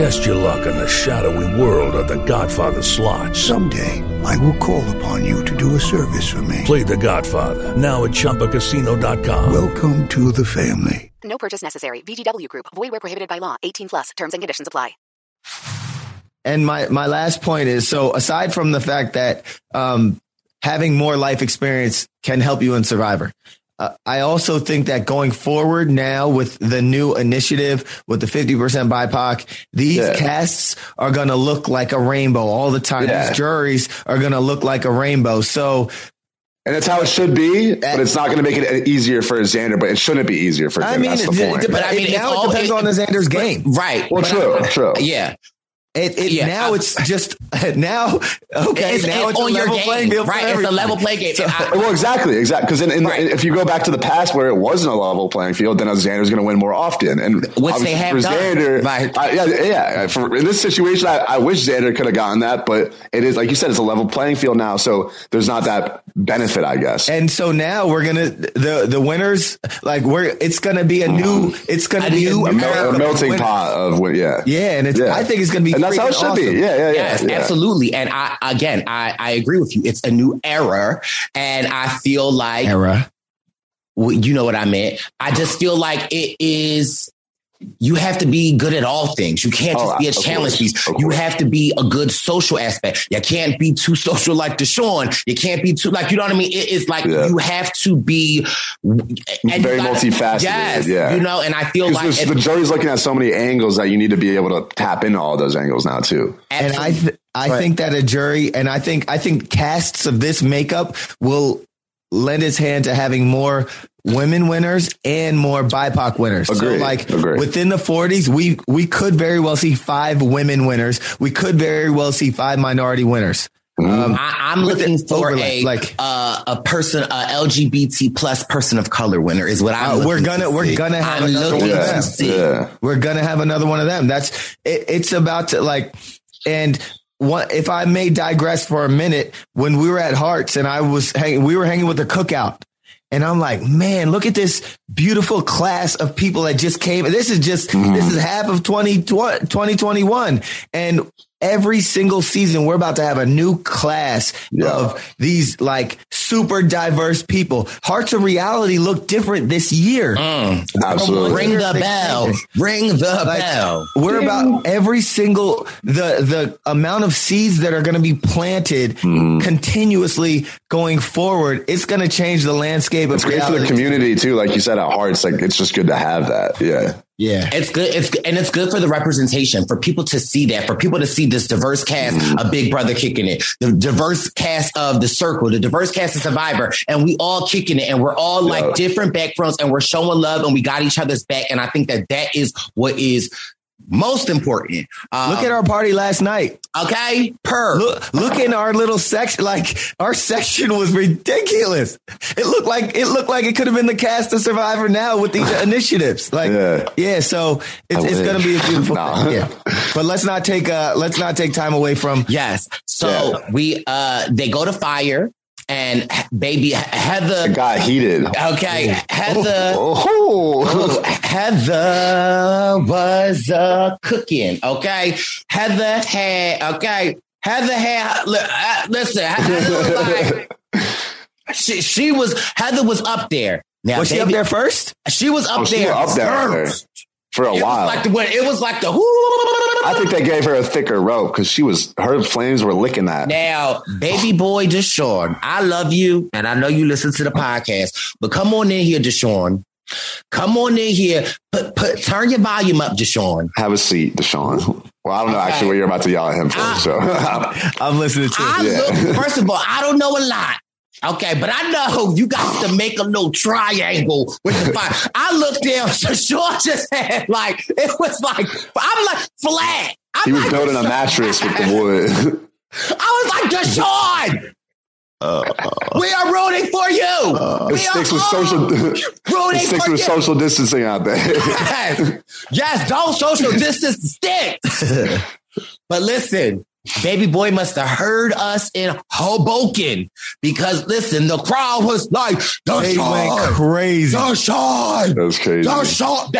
Test your luck in the shadowy world of The Godfather slot. Someday, I will call upon you to do a service for me. Play The Godfather now at ChumbaCasino.com. Welcome to the family. No purchase necessary. VGW Group. Void where prohibited by law. 18 plus. Terms and conditions apply. And my, my last point is so aside from the fact that um, having more life experience can help you in Survivor, uh, I also think that going forward now with the new initiative with the 50% BIPOC, these Yeah. casts are going to look like a rainbow all the time. Yeah. These juries are going to look like a rainbow. So, And that's how it should be, but it's not going to make it easier for Xander. But it shouldn't be easier for him. I mean, that's the it- point. it- but I mean, it's now it depends it- on the Xander's game. Right. well, But true, I- true. Yeah. It, it Yeah, now I- it's just now okay It's- now it's it's, on a your level game, playing field right? It's a level play game. So- I- Well, exactly, exactly. Because in, in Right. if you go back to the past where it wasn't a level playing field, then Xander's going to win more often. And Which they have for done. Xander, Right. I, yeah, yeah. For, in this situation, I, I wish Xander could have gotten that, but it is like you said, it's a level playing field now, so there's not that benefit, I guess. And so now we're gonna the the winners like we're it's gonna be a new it's gonna A be new- a a, mel- a melting winners. pot of win- yeah, Yeah, and it's Yeah. I think it's gonna be and that's how it should be. Yeah, yeah, yeah. Yes, yeah. absolutely. And I again, I I agree with you. It's a new era, and I feel like Era. you know what I meant. I just feel like it is. You have to be good at all things. You can't just Oh, be a challenge course, piece. You have to be a good social aspect. You can't be too social like Deshawn. You can't be too like you know what I mean. It is like Yeah. you have to be and Very gotta- multifaceted, Yes, yeah. you know. And I feel like Because the jury's looking at so many angles that you need to be able to tap into all those angles now too. And I th- I Right. think that a jury and I think I think casts of this makeup will lend its hand to having more women winners and more BIPOC winners. Agree, So like agree. within the 40s, we we could very well see five women winners. We could very well see five minority winners. Um, I, I'm looking the for overlay, a like uh, a person, a LGBT plus person of color winner is what I'm. Uh, we're gonna to we're see. gonna have I'm another one of them. see. Yeah. We're gonna have another one of them. That's it, it's about to like and what if I may digress for a minute when we were at Hearts and I was hanging we were hanging with the cookout and I'm like, man, look at this beautiful class of people that just came. This is just mm-hmm. this is half of 20, 2021 and every single season we're about to have a new class of these like super diverse people. Hearts of reality look different this year. Mm, absolutely. Ring the bell. Ring the Like, bell. We're about every single the the amount of seeds that are going to be planted mm. continuously going forward. It's going to change the landscape It's of great for the community too, like you said at Hearts. Like it's just good to have that. Yeah. Yeah, It's good. It's and it's good for the representation for people to see that, for people to see this diverse cast mm. of Big Brother kicking it, the diverse cast of the Circle, the diverse cast of Survivor, and we all kicking it, and we're all Yeah. like different backgrounds, and we're showing love, and we got each other's back, and I think that that is what is most important. Um, Look at our party last night. okay, per Look, look in our little section. Like our section was ridiculous. It looked like it looked like it could have been the cast of Survivor now with these initiatives. Like, Yeah. yeah. so it's, it's going to be a beautiful. Nah. thing. Yeah, but let's not take uh let's not take time away from. Yes. So Yeah. we uh they go to fire and baby It Heather got heated. Okay, Heather Oh, Heather was uh cooking, okay? Heather had okay, Heather had uh, listen, Heather like she, she was Heather was up there. Now Was she up there first? She was up Oh, she there. was up there first. For a It while. was like the it was like the. I think they gave her a thicker rope because she was her flames were licking that. Now, baby boy Deshawn, I love you, and I know you listen to the podcast, but come on in here, Deshawn. Come on in here. Put, put, turn your volume up, Deshawn. Have a seat, Deshawn. Well, I don't know Okay. actually what you're about to yell at him for. so I'm listening to. I Yeah. look, first of all, I don't know a lot. Okay, but I know you got to make a little triangle with the fire. I looked down, Deshawn just had like, it was like, I'm like flat. I'm he was like, building a mattress with the wood. I was like, Deshawn, we are rooting for you. Uh, it we sticks with social. rooting sticks for with you. social distancing out there. yes, yes, don't social distance the sticks. but listen, baby boy must have heard us in Hoboken because listen, the crowd was like, They Deshawn, went crazy. Deshawn, That's crazy. Deshawn,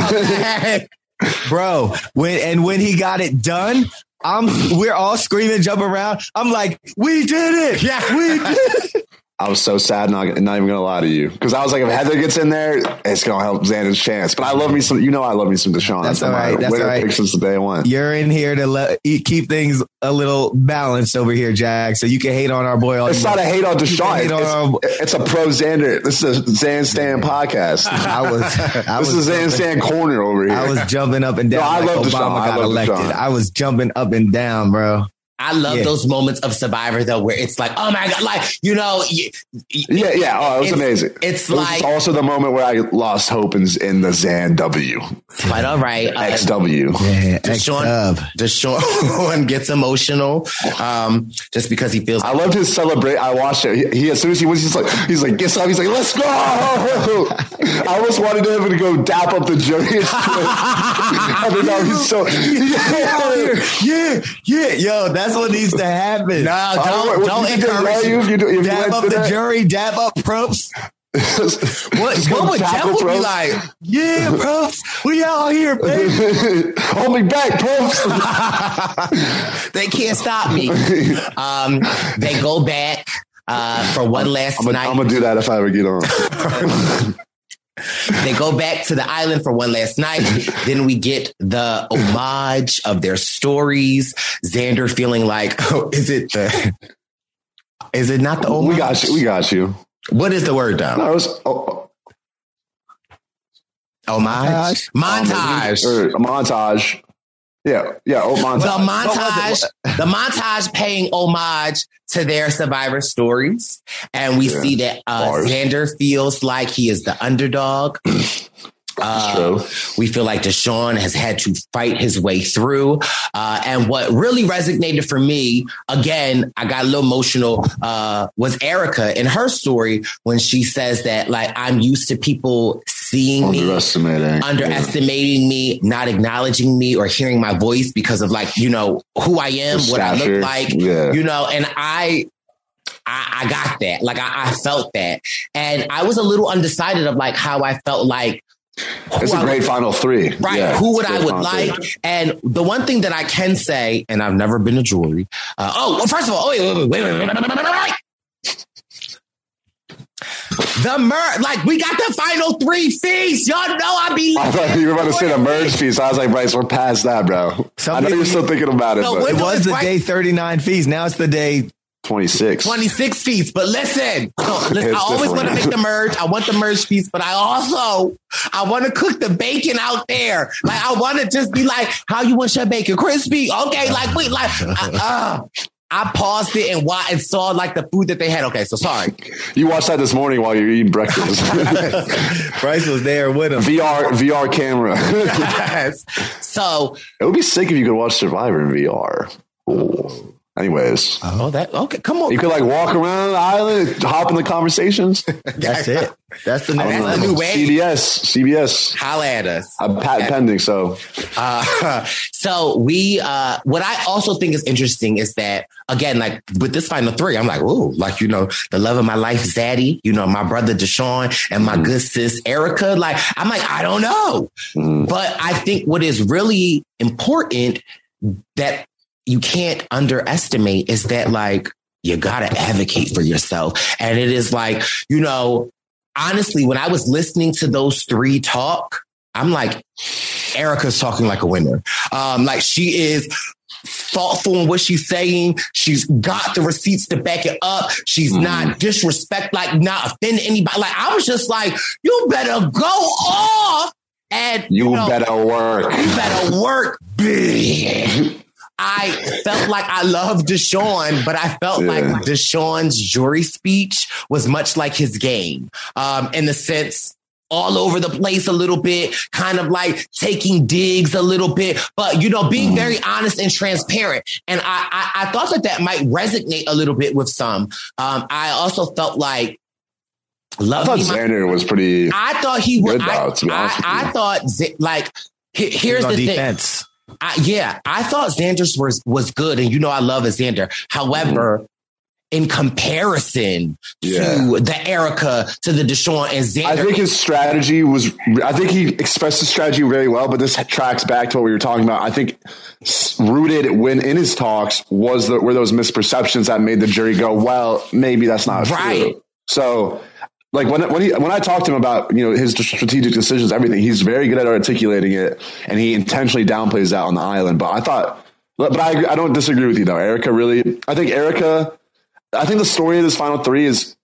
Deshawn. bro. When and when he got it done, I'm we're all screaming, jumping around. I'm like, we did it. Yeah. we did it. I was so sad, not, not even gonna lie to you, because I was like, if Heather gets in there, it's gonna help Xander's chance. But I love me some, you know, I love me some Deshawn. That's I'm all right, that's all right. since the day one. You're in here to let, keep things a little balanced over here, Jack. So you can hate on our boy. All It's not a hate on Deshawn. hate on our- It's, it's a pro Xander. This is a Zan Stan podcast. I was, I this was is Zan Stan corner over here. I was jumping up and down. No, I love Obama Deshawn. I got love elected. Deshawn. I was jumping up and down, bro. I love Yeah. those moments of Survivor though, where it's like, oh my god, like you know, y- y- yeah, yeah. Oh, it was It's- amazing. it's it was like- also the moment where I lost hope in, in the Zan W. but all right, uh, XW. Yeah, Deshawn, Deshawn gets emotional, um, just because he feels. I loved his celebrate. I watched it. He, he as soon as he was, he's like, he's like, gets up. He's like, let's go. I almost wanted him to go dap up the jury. I mean, that was so. Yeah, yeah, yo, that's what needs to happen. No, Oh, don't what- don't encourage. you- you do- if dab up the that- jury, dab up props. What, what would Jeff would be like? Yeah, props. We out here, baby. Hold me back, folks. They can't stop me. Um, they go back uh, for one last I'm gonna, night. I'm gonna do that if I ever get on. They go back to the island for one last night. then we get the homage of their stories. Xander feeling like, oh, is it the, is it not the homage? we got you. We got you. What is the word, Dom? No, it was, oh, oh. Homage? Montage. or a montage. Yeah, yeah. Oh, montage. The montage, the montage paying homage to their survivor stories. And we Yeah. see that uh, Bars. Xander feels like he is the underdog. Uh, we feel like Deshawn has had to fight his way through. Uh, and what really resonated for me, again, I got a little emotional, uh, was Erica in her story when she says that, like, I'm used to people seeing me Underestimating. underestimating me, not acknowledging me or hearing my voice because of like, you know, who I am, The what I look like, Yeah. you know, and I, I, I got that. Like I, I felt that. And I was a little undecided of like how I felt like It's a I great would- final three. Right. Yeah, Who would I would like? three. And the one thing that I can say, and I've never been a jewelry. Uh, oh, well, first of all, oh, wait, wait, wait, wait, wait, wait, wait, wait, wait, wait. The merge, like we got the final three fees. Y'all know I be. I thought you were about to say the merge fees. I was like, Bryce, we're past that, bro. I know you're still thinking about it, No, but It was the right- day 39 fees. Now it's the day 26. 26 fees. But listen, no, listen I It's always want to make the merge. I want the merge fees, but I also I want to cook the bacon out there. Like I want to just be like, how you want your bacon crispy? Okay, like wait, like I, uh, I paused it and wa- and saw like the food that they had. Okay, so sorry. You watched that this morning while you're eating breakfast. Bryce was there with him. VR VR camera. Yes. So it would be sick if you could watch Survivor in VR. Oh. Ooh. Anyways, oh that okay, come on. you could like walk around the island, hop in the conversations. That's it. That's the next That's the new wave. CBS, CBS. Holla at us. I'm patent pending, so Uh, so we, uh, what I also think is interesting is that again, like with this final three, I'm like, oh, like you know, the love of my life, Zaddy, you know, my brother Deshawn and my good sis Erica. Like, I'm like, I don't know, but I think what is really important that you can't underestimate is that like you gotta advocate for yourself, and it is like you know, honestly, when I was listening to those three talk. I'm like, Erica's talking like a winner. Um, like she is thoughtful in what she's saying. She's got the receipts to back it up. She's not disrespect, like not offend anybody. Like I was just like, you better go off and you, know, better work. you better work big. I felt like I loved Deshawn, but I felt Yeah. like Deshawn's jury speech was much like his game, um, in the sense all over the place a little bit, kind of like taking digs a little bit, but you know, being very honest and transparent. And I, I, I thought that that might resonate a little bit with some. Um, I also felt like Love I thought Xander was pretty. I thought he was. I, though, to be honest I, I thought like here's on the thing. I, yeah, I thought Xander's was was good, and you know I love a Xander. However, in comparison to the Erica, to the Deshawn and Xander, I think his strategy was. I think he expressed his strategy very well, but this tracks back to what we were talking about. I think rooted when in his talks was the, were those misperceptions that made the jury go, "Well, maybe that's not Right. true." So, like when when he when I talked to him about you know his strategic decisions, everything, he's very good at articulating it, and he intentionally downplays that on the island. But I thought, but I I don't disagree with you though. Erica really, I think Erica. I think the story of this final three is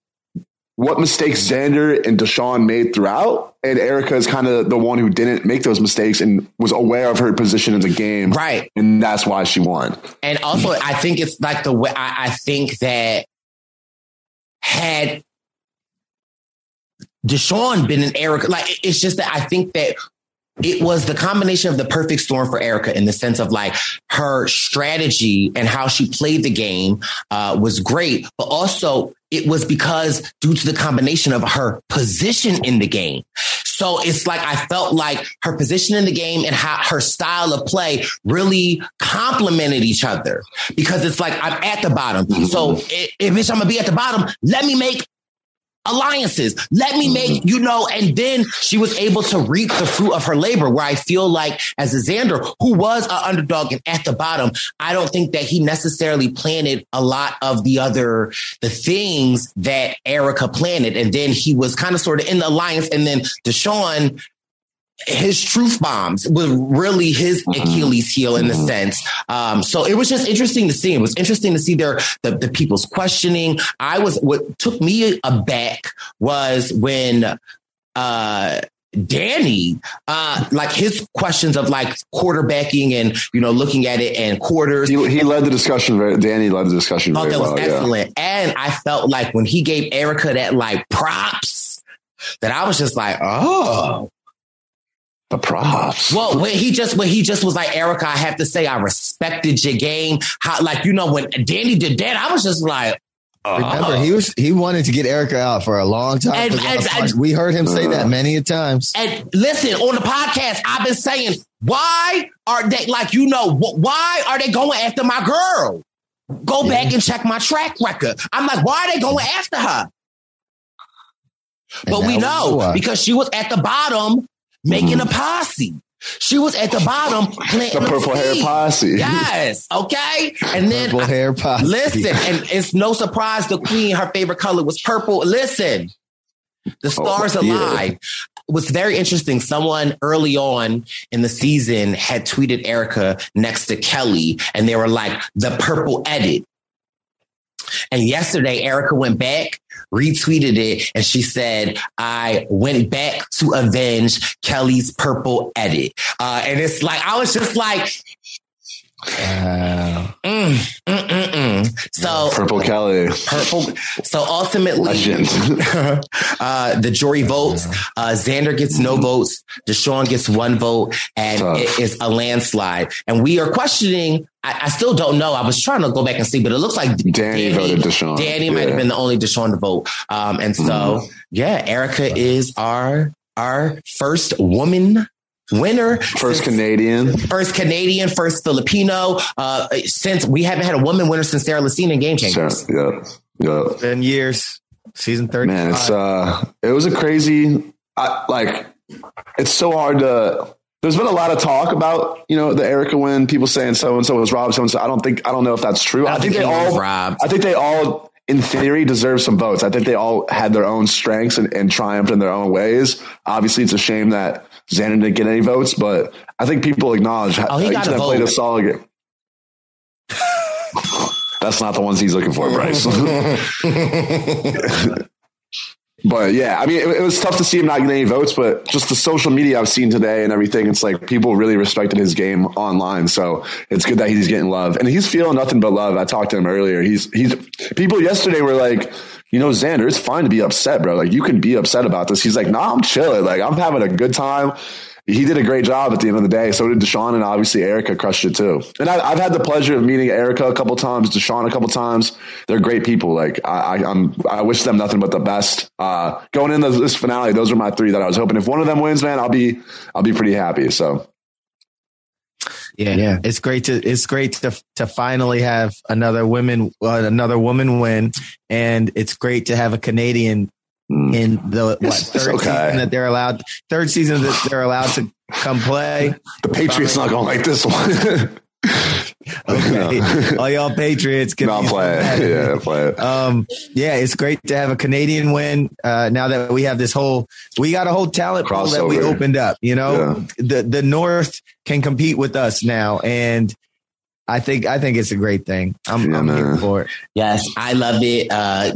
what mistakes Xander and Deshawn made throughout, and Erica is kind of the one who didn't make those mistakes and was aware of her position in the game, right? And that's why she won. And also, I think it's like the way I, I think that had Deshawn been an Erica, like it's just that I think that it was the combination of the perfect storm for Erica in the sense of like her strategy and how she played the game uh, was great, but also it was because due to the combination of her position in the game. So it's like I felt like her position in the game and how her style of play really complemented each other because it's like I'm at the bottom. So i- if bitch, I'm gonna be at the bottom, let me make alliances. Let me make, mm-hmm. you know, and then she was able to reap the fruit of her labor where I feel like as a Xander, who was an underdog and at the bottom, I don't think that he necessarily planted a lot of the other, the things that Erica planted. And then he was kind of sort of in the alliance. And then Deshawn, his truth bombs was really his Achilles heel in the sense. Um, so it was just interesting to see. It was interesting to see their the, the people's questioning. I was what took me aback was when uh Danny, uh, like his questions of like quarterbacking and you know looking at it and quarters. He, he led the discussion. Very, Danny led the discussion very that was well. yeah. excellent. And I felt like when he gave Erica that like props, that I was just like, oh. The props. Well, when he just when he just was like, Erica, I have to say I respected your game. How like you know when Danny did that, I was just like, oh. Remember, he was he wanted to get Erica out for a long time. And- and- and- we heard him say that uh. many a times. And listen, on the podcast, I've been saying, why are they like you know why are they going after my girl? Go back and check my track record. I'm like, why are they going after her? But we now we know know because she was at the bottom making mm-hmm. a posse. She was at the bottom planting The purple hair posse. Yes. Okay. And then Purple hair posse. listen, and it's no surprise the queen, her favorite color was purple. Listen, the oh, stars Oh, yeah. alive. was very interesting. Someone early on in the season had tweeted Erica next to Kelly, and they were like, the purple edit. And yesterday, Erica went back, retweeted it, and she said, I went back to avenge Kelly's purple edit. Uh, and it's like, I was just like, Wow. mm, mm, mm, mm. So Purple Kelly. purple. So ultimately, uh, the jury votes. Uh, Xander gets no votes. Deshawn gets one vote, and Tough. it is a landslide. And we are questioning. I, I still don't know. I was trying to go back and see, but it looks like Danny voted Deshawn. Danny might have been the only Deshawn to vote. Um, and so, Mhm. yeah, Erica is our our first woman winner. First Canadian. First Canadian, first Filipino. Uh, since we haven't had a woman winner since Sarah Lacina in Game Changers. Yeah. Yeah. Ten years. Season thirty. Man, it's uh, it was a crazy. I, like, it's so hard to. There's been a lot of talk about you know the Erica win. People saying so and so was robbed. So and so. I don't think I don't know if that's true. I, don't think, think they all. robbed. I think they all, in theory, deserve some votes. I think they all had their own strengths and, and triumphed in their own ways. Obviously, it's a shame that Xander didn't get any votes, but I think people acknowledge how Oh, he got a them played a solid game. That's not the ones he's looking for, Bryce. But yeah, I mean, it, it was tough to see him not get any votes, but just the social media I've seen today and everything, it's like people really respected his game online. So it's good that he's getting love and he's feeling nothing but love. I talked to him earlier. He's, he's, people yesterday were like, you know, Xander, it's fine to be upset, bro. Like you can be upset about this. He's like, nah, I'm chilling. Like I'm having a good time. He did a great job at the end of the day. So did Deshawn and obviously Erica crushed it too. And I, have had the pleasure of meeting Erica a couple times, Deshawn a couple times. They're great people. Like I, I, am I wish them nothing but the best. Uh, going into this finale, those are my three that I was hoping. If one of them wins, man, I'll be, I'll be pretty happy. So yeah, yeah, it's great to it's great to to finally have another women uh, another woman win, and it's great to have a Canadian mm. in the what third okay. season that they're allowed third season that they're allowed to come play. The Patriots not going to like this one. okay, all y'all Patriots can not play it. Yeah, play it. Um, yeah, it's great to have a Canadian win. Uh, now that we have this whole, we got a whole talent pool that we opened up. You know, yeah. the the North can compete with us now, and I think I think it's a great thing. I'm, yeah, I'm here for it. Yes, I love it. Uh,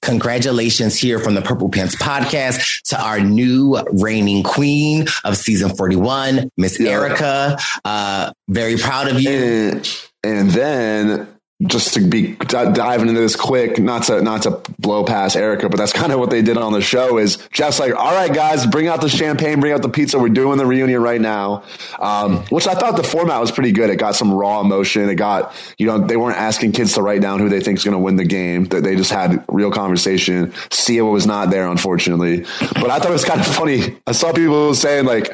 congratulations here from the Purple Pants podcast to our new reigning queen of season 41, Miss. Erica. Uh, very proud of you. And, and then just to be diving into this quick, not to not to blow past Erica, but that's kind of what they did on the show. Is Jeff's like, all right, guys, bring out the champagne, bring out the pizza. We're doing the reunion right now, um, which I thought the format was pretty good. It got some raw emotion. It got you know they weren't asking kids to write down who they think is going to win the game. That they just had real conversation. Sia was not there, unfortunately, but I thought it was kind of funny. I saw people saying like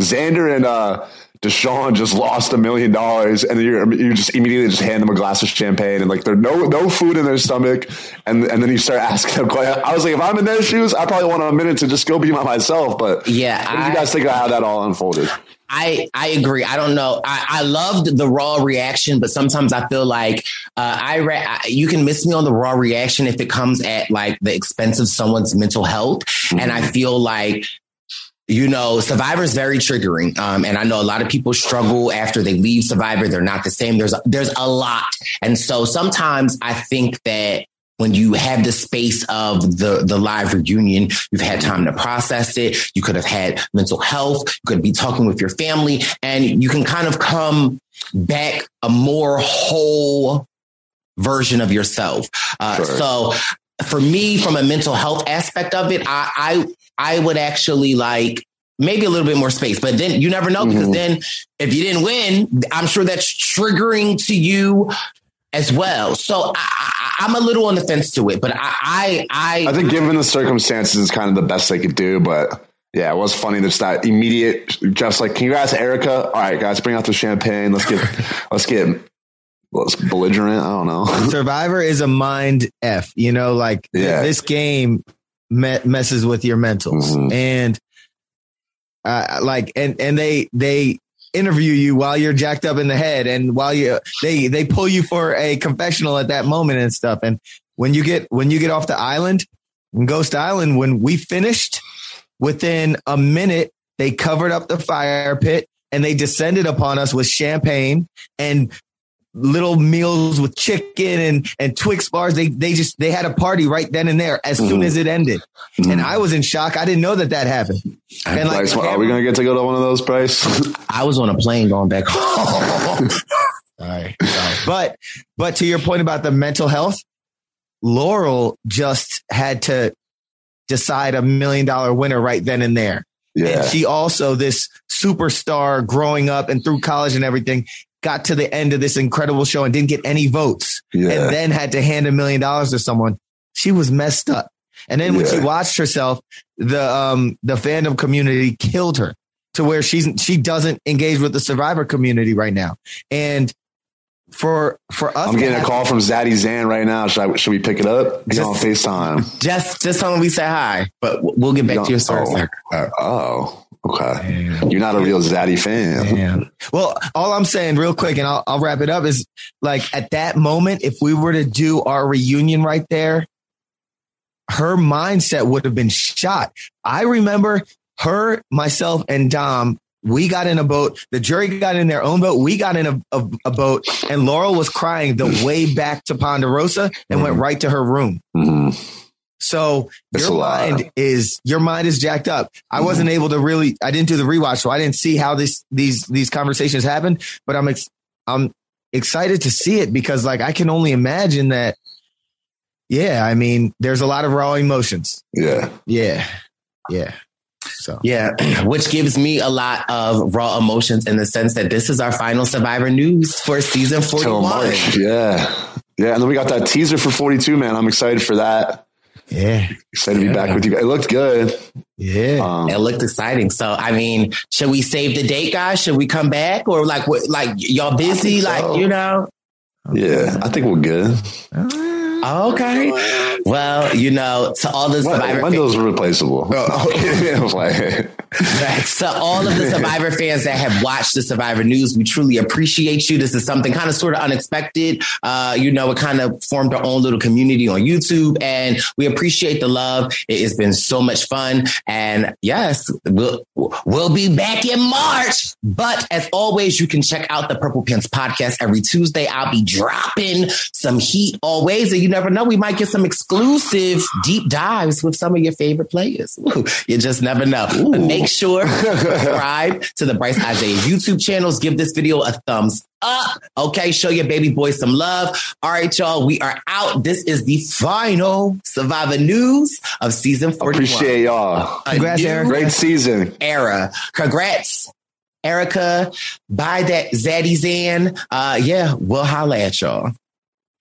Xander and. uh Deshawn just lost a million dollars, and you you just immediately just hand them a glass of champagne, and like there's no no food in their stomach, and and then you start asking them. I was like, if I'm in their shoes, I probably want a minute to just go be by myself. But yeah, what did you guys think of how that all unfolded? I I agree. I don't know. I, I loved the raw reaction, but sometimes I feel like uh, I, re- I, you can miss me on the raw reaction if it comes at like the expense of someone's mental health, mm-hmm. and I feel like you know, Survivor is very triggering. Um, and I know a lot of people struggle after they leave Survivor. They're not the same. There's, there's a lot. And so sometimes I think that when you have the space of the, the live reunion, you've had time to process it. You could have had mental health. You could be talking with your family and you can kind of come back a more whole version of yourself. Uh, sure. So for me, from a mental health aspect of it, I, I, I would actually like maybe a little bit more space, but then you never know because mm-hmm. then if you didn't win, I'm sure that's triggering to you as well. So I, am a little on the fence to it, but I, I, I, I think given the circumstances, it's kind of the best they could do, but. Yeah, it was funny. There's that immediate. Jeff's like, "Can you guys, Erica? All right, guys, bring out the champagne. Let's get, let's get was belligerent. I don't know. Survivor is a mind f. You know, like yeah. this game me- messes with your mentals, mm-hmm. and uh, like and and they they interview you while you're jacked up in the head, and while you they they pull you for a confessional at that moment and stuff. And when you get when you get off the island, Ghost Island, when we finished, within a minute they covered up the fire pit and they descended upon us with champagne and little meals with chicken and, and Twix bars. They, they just, they had a party right then and there as mm. soon as it ended. Mm. And I was in shock. I didn't know that that happened. And Bryce, like, are we going to get to go to one of those, Bryce? I was on a plane going back home. All right. But, but to your point about the mental health, Laurel just had to decide a million dollar winner right then and there. Yeah. And she also, this superstar growing up and through college and everything, got to the end of this incredible show and didn't get any votes yeah. and then had to hand a million dollars to someone. She was messed up. And then when yeah. she watched herself, the um the fandom community killed her to where she's she doesn't engage with the survivor community right now. And for for us, I'm getting a call from Zaddy Zan right now. Should I, should we pick it up? He's just, on Facetime. Just just tell him we say hi, but we'll get back to your story. Oh, oh, Okay. Damn. You're not a real Zaddy fan. Damn. Well, all I'm saying real quick and I'll, I'll wrap it up is like at that moment, if we were to do our reunion right there, her mindset would have been shot. I remember her, myself and Dom we got in a boat. The jury got in their own boat. We got in a, a, a boat, and Laurel was crying the way back to Ponderosa and mm-hmm. went right to her room. Mm-hmm. So it's your mind is your mind is jacked up. I mm-hmm. wasn't able to really. I didn't do the rewatch, so I didn't see how this these these conversations happened. But I'm ex, I'm excited to see it because like I can only imagine that yeah, I mean, there's a lot of raw emotions. Yeah. Yeah. Yeah. So Yeah, which gives me a lot of raw emotions in the sense that this is our final Survivor news for season Till 41. March. Yeah. Yeah. And then we got that teaser for 42, man. I'm excited for that. Yeah. Excited to be back with you. It looked good. Yeah. Um, It looked exciting. So, I mean, should we save the date, guys? Should we come back or like, what, like y'all busy? so. Like, you know? Yeah. I think we're good. Okay. Well, you know, to all the Survivor Wendell's replaceable. I was like, to all of the Survivor fans that have watched the Survivor News, we truly appreciate you. This is something kind of sort of unexpected. Uh, you know, it kind of formed our own little community on YouTube, and we appreciate the love. It has been so much fun, and yes, we'll we'll be back in March. But as always, you can check out the Purple Pants podcast every Tuesday. I'll be dropping some heat always, and you never know, we might get some exclusive deep dives with some of your favorite players. Ooh, you just never know. But make sure to subscribe to the Bryce Isaiah YouTube channels. Give this video a thumbs up. Okay, show your baby boy some love. All right, y'all, we are out. This is the final Survivor News of season 41. appreciate y'all. A new Great season. era. Congrats, Erica. Buy that Zaddy Zan. Uh, yeah, we'll holla at y'all.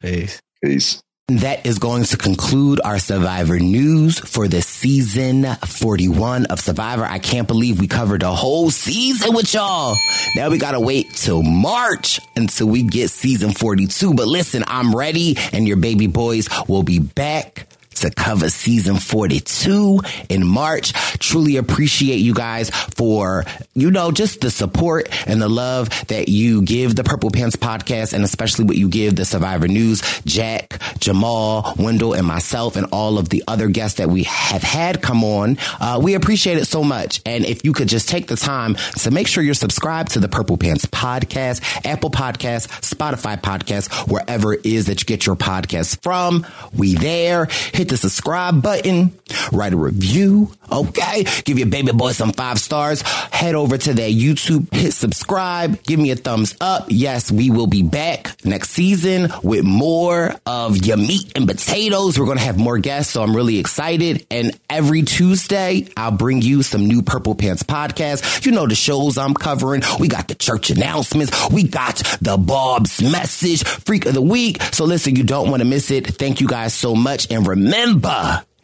Peace. Peace. That is going to conclude our Survivor news for the season 41 of Survivor. I can't believe we covered a whole season with y'all. Now we got to wait till March until we get season 42. But listen, I'm ready and your baby boys will be back to cover season 42 in March. Truly appreciate you guys for, you know, just the support and the love that you give the Purple Pants podcast and especially what you give the Survivor News. Jack, Jamal, Wendell, and myself and all of the other guests that we have had come on. Uh, we appreciate it so much. And if you could just take the time to make sure you're subscribed to the Purple Pants podcast, Apple Podcasts, Spotify Podcasts, wherever it is that you get your podcasts from. We there. Hit the subscribe button, write a review. Okay. Give your baby boy some five stars. Head over to their YouTube, hit subscribe, give me a thumbs up. Yes, we will be back next season with more of your meat and potatoes. We're going to have more guests. So I'm really excited. And every Tuesday, I'll bring you some new Purple Pants podcast. You know, the shows I'm covering. We got the church announcements. We got the Bob's message, freak of the week. So listen, you don't want to miss it. Thank you guys so much. And remember, member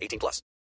18 plus.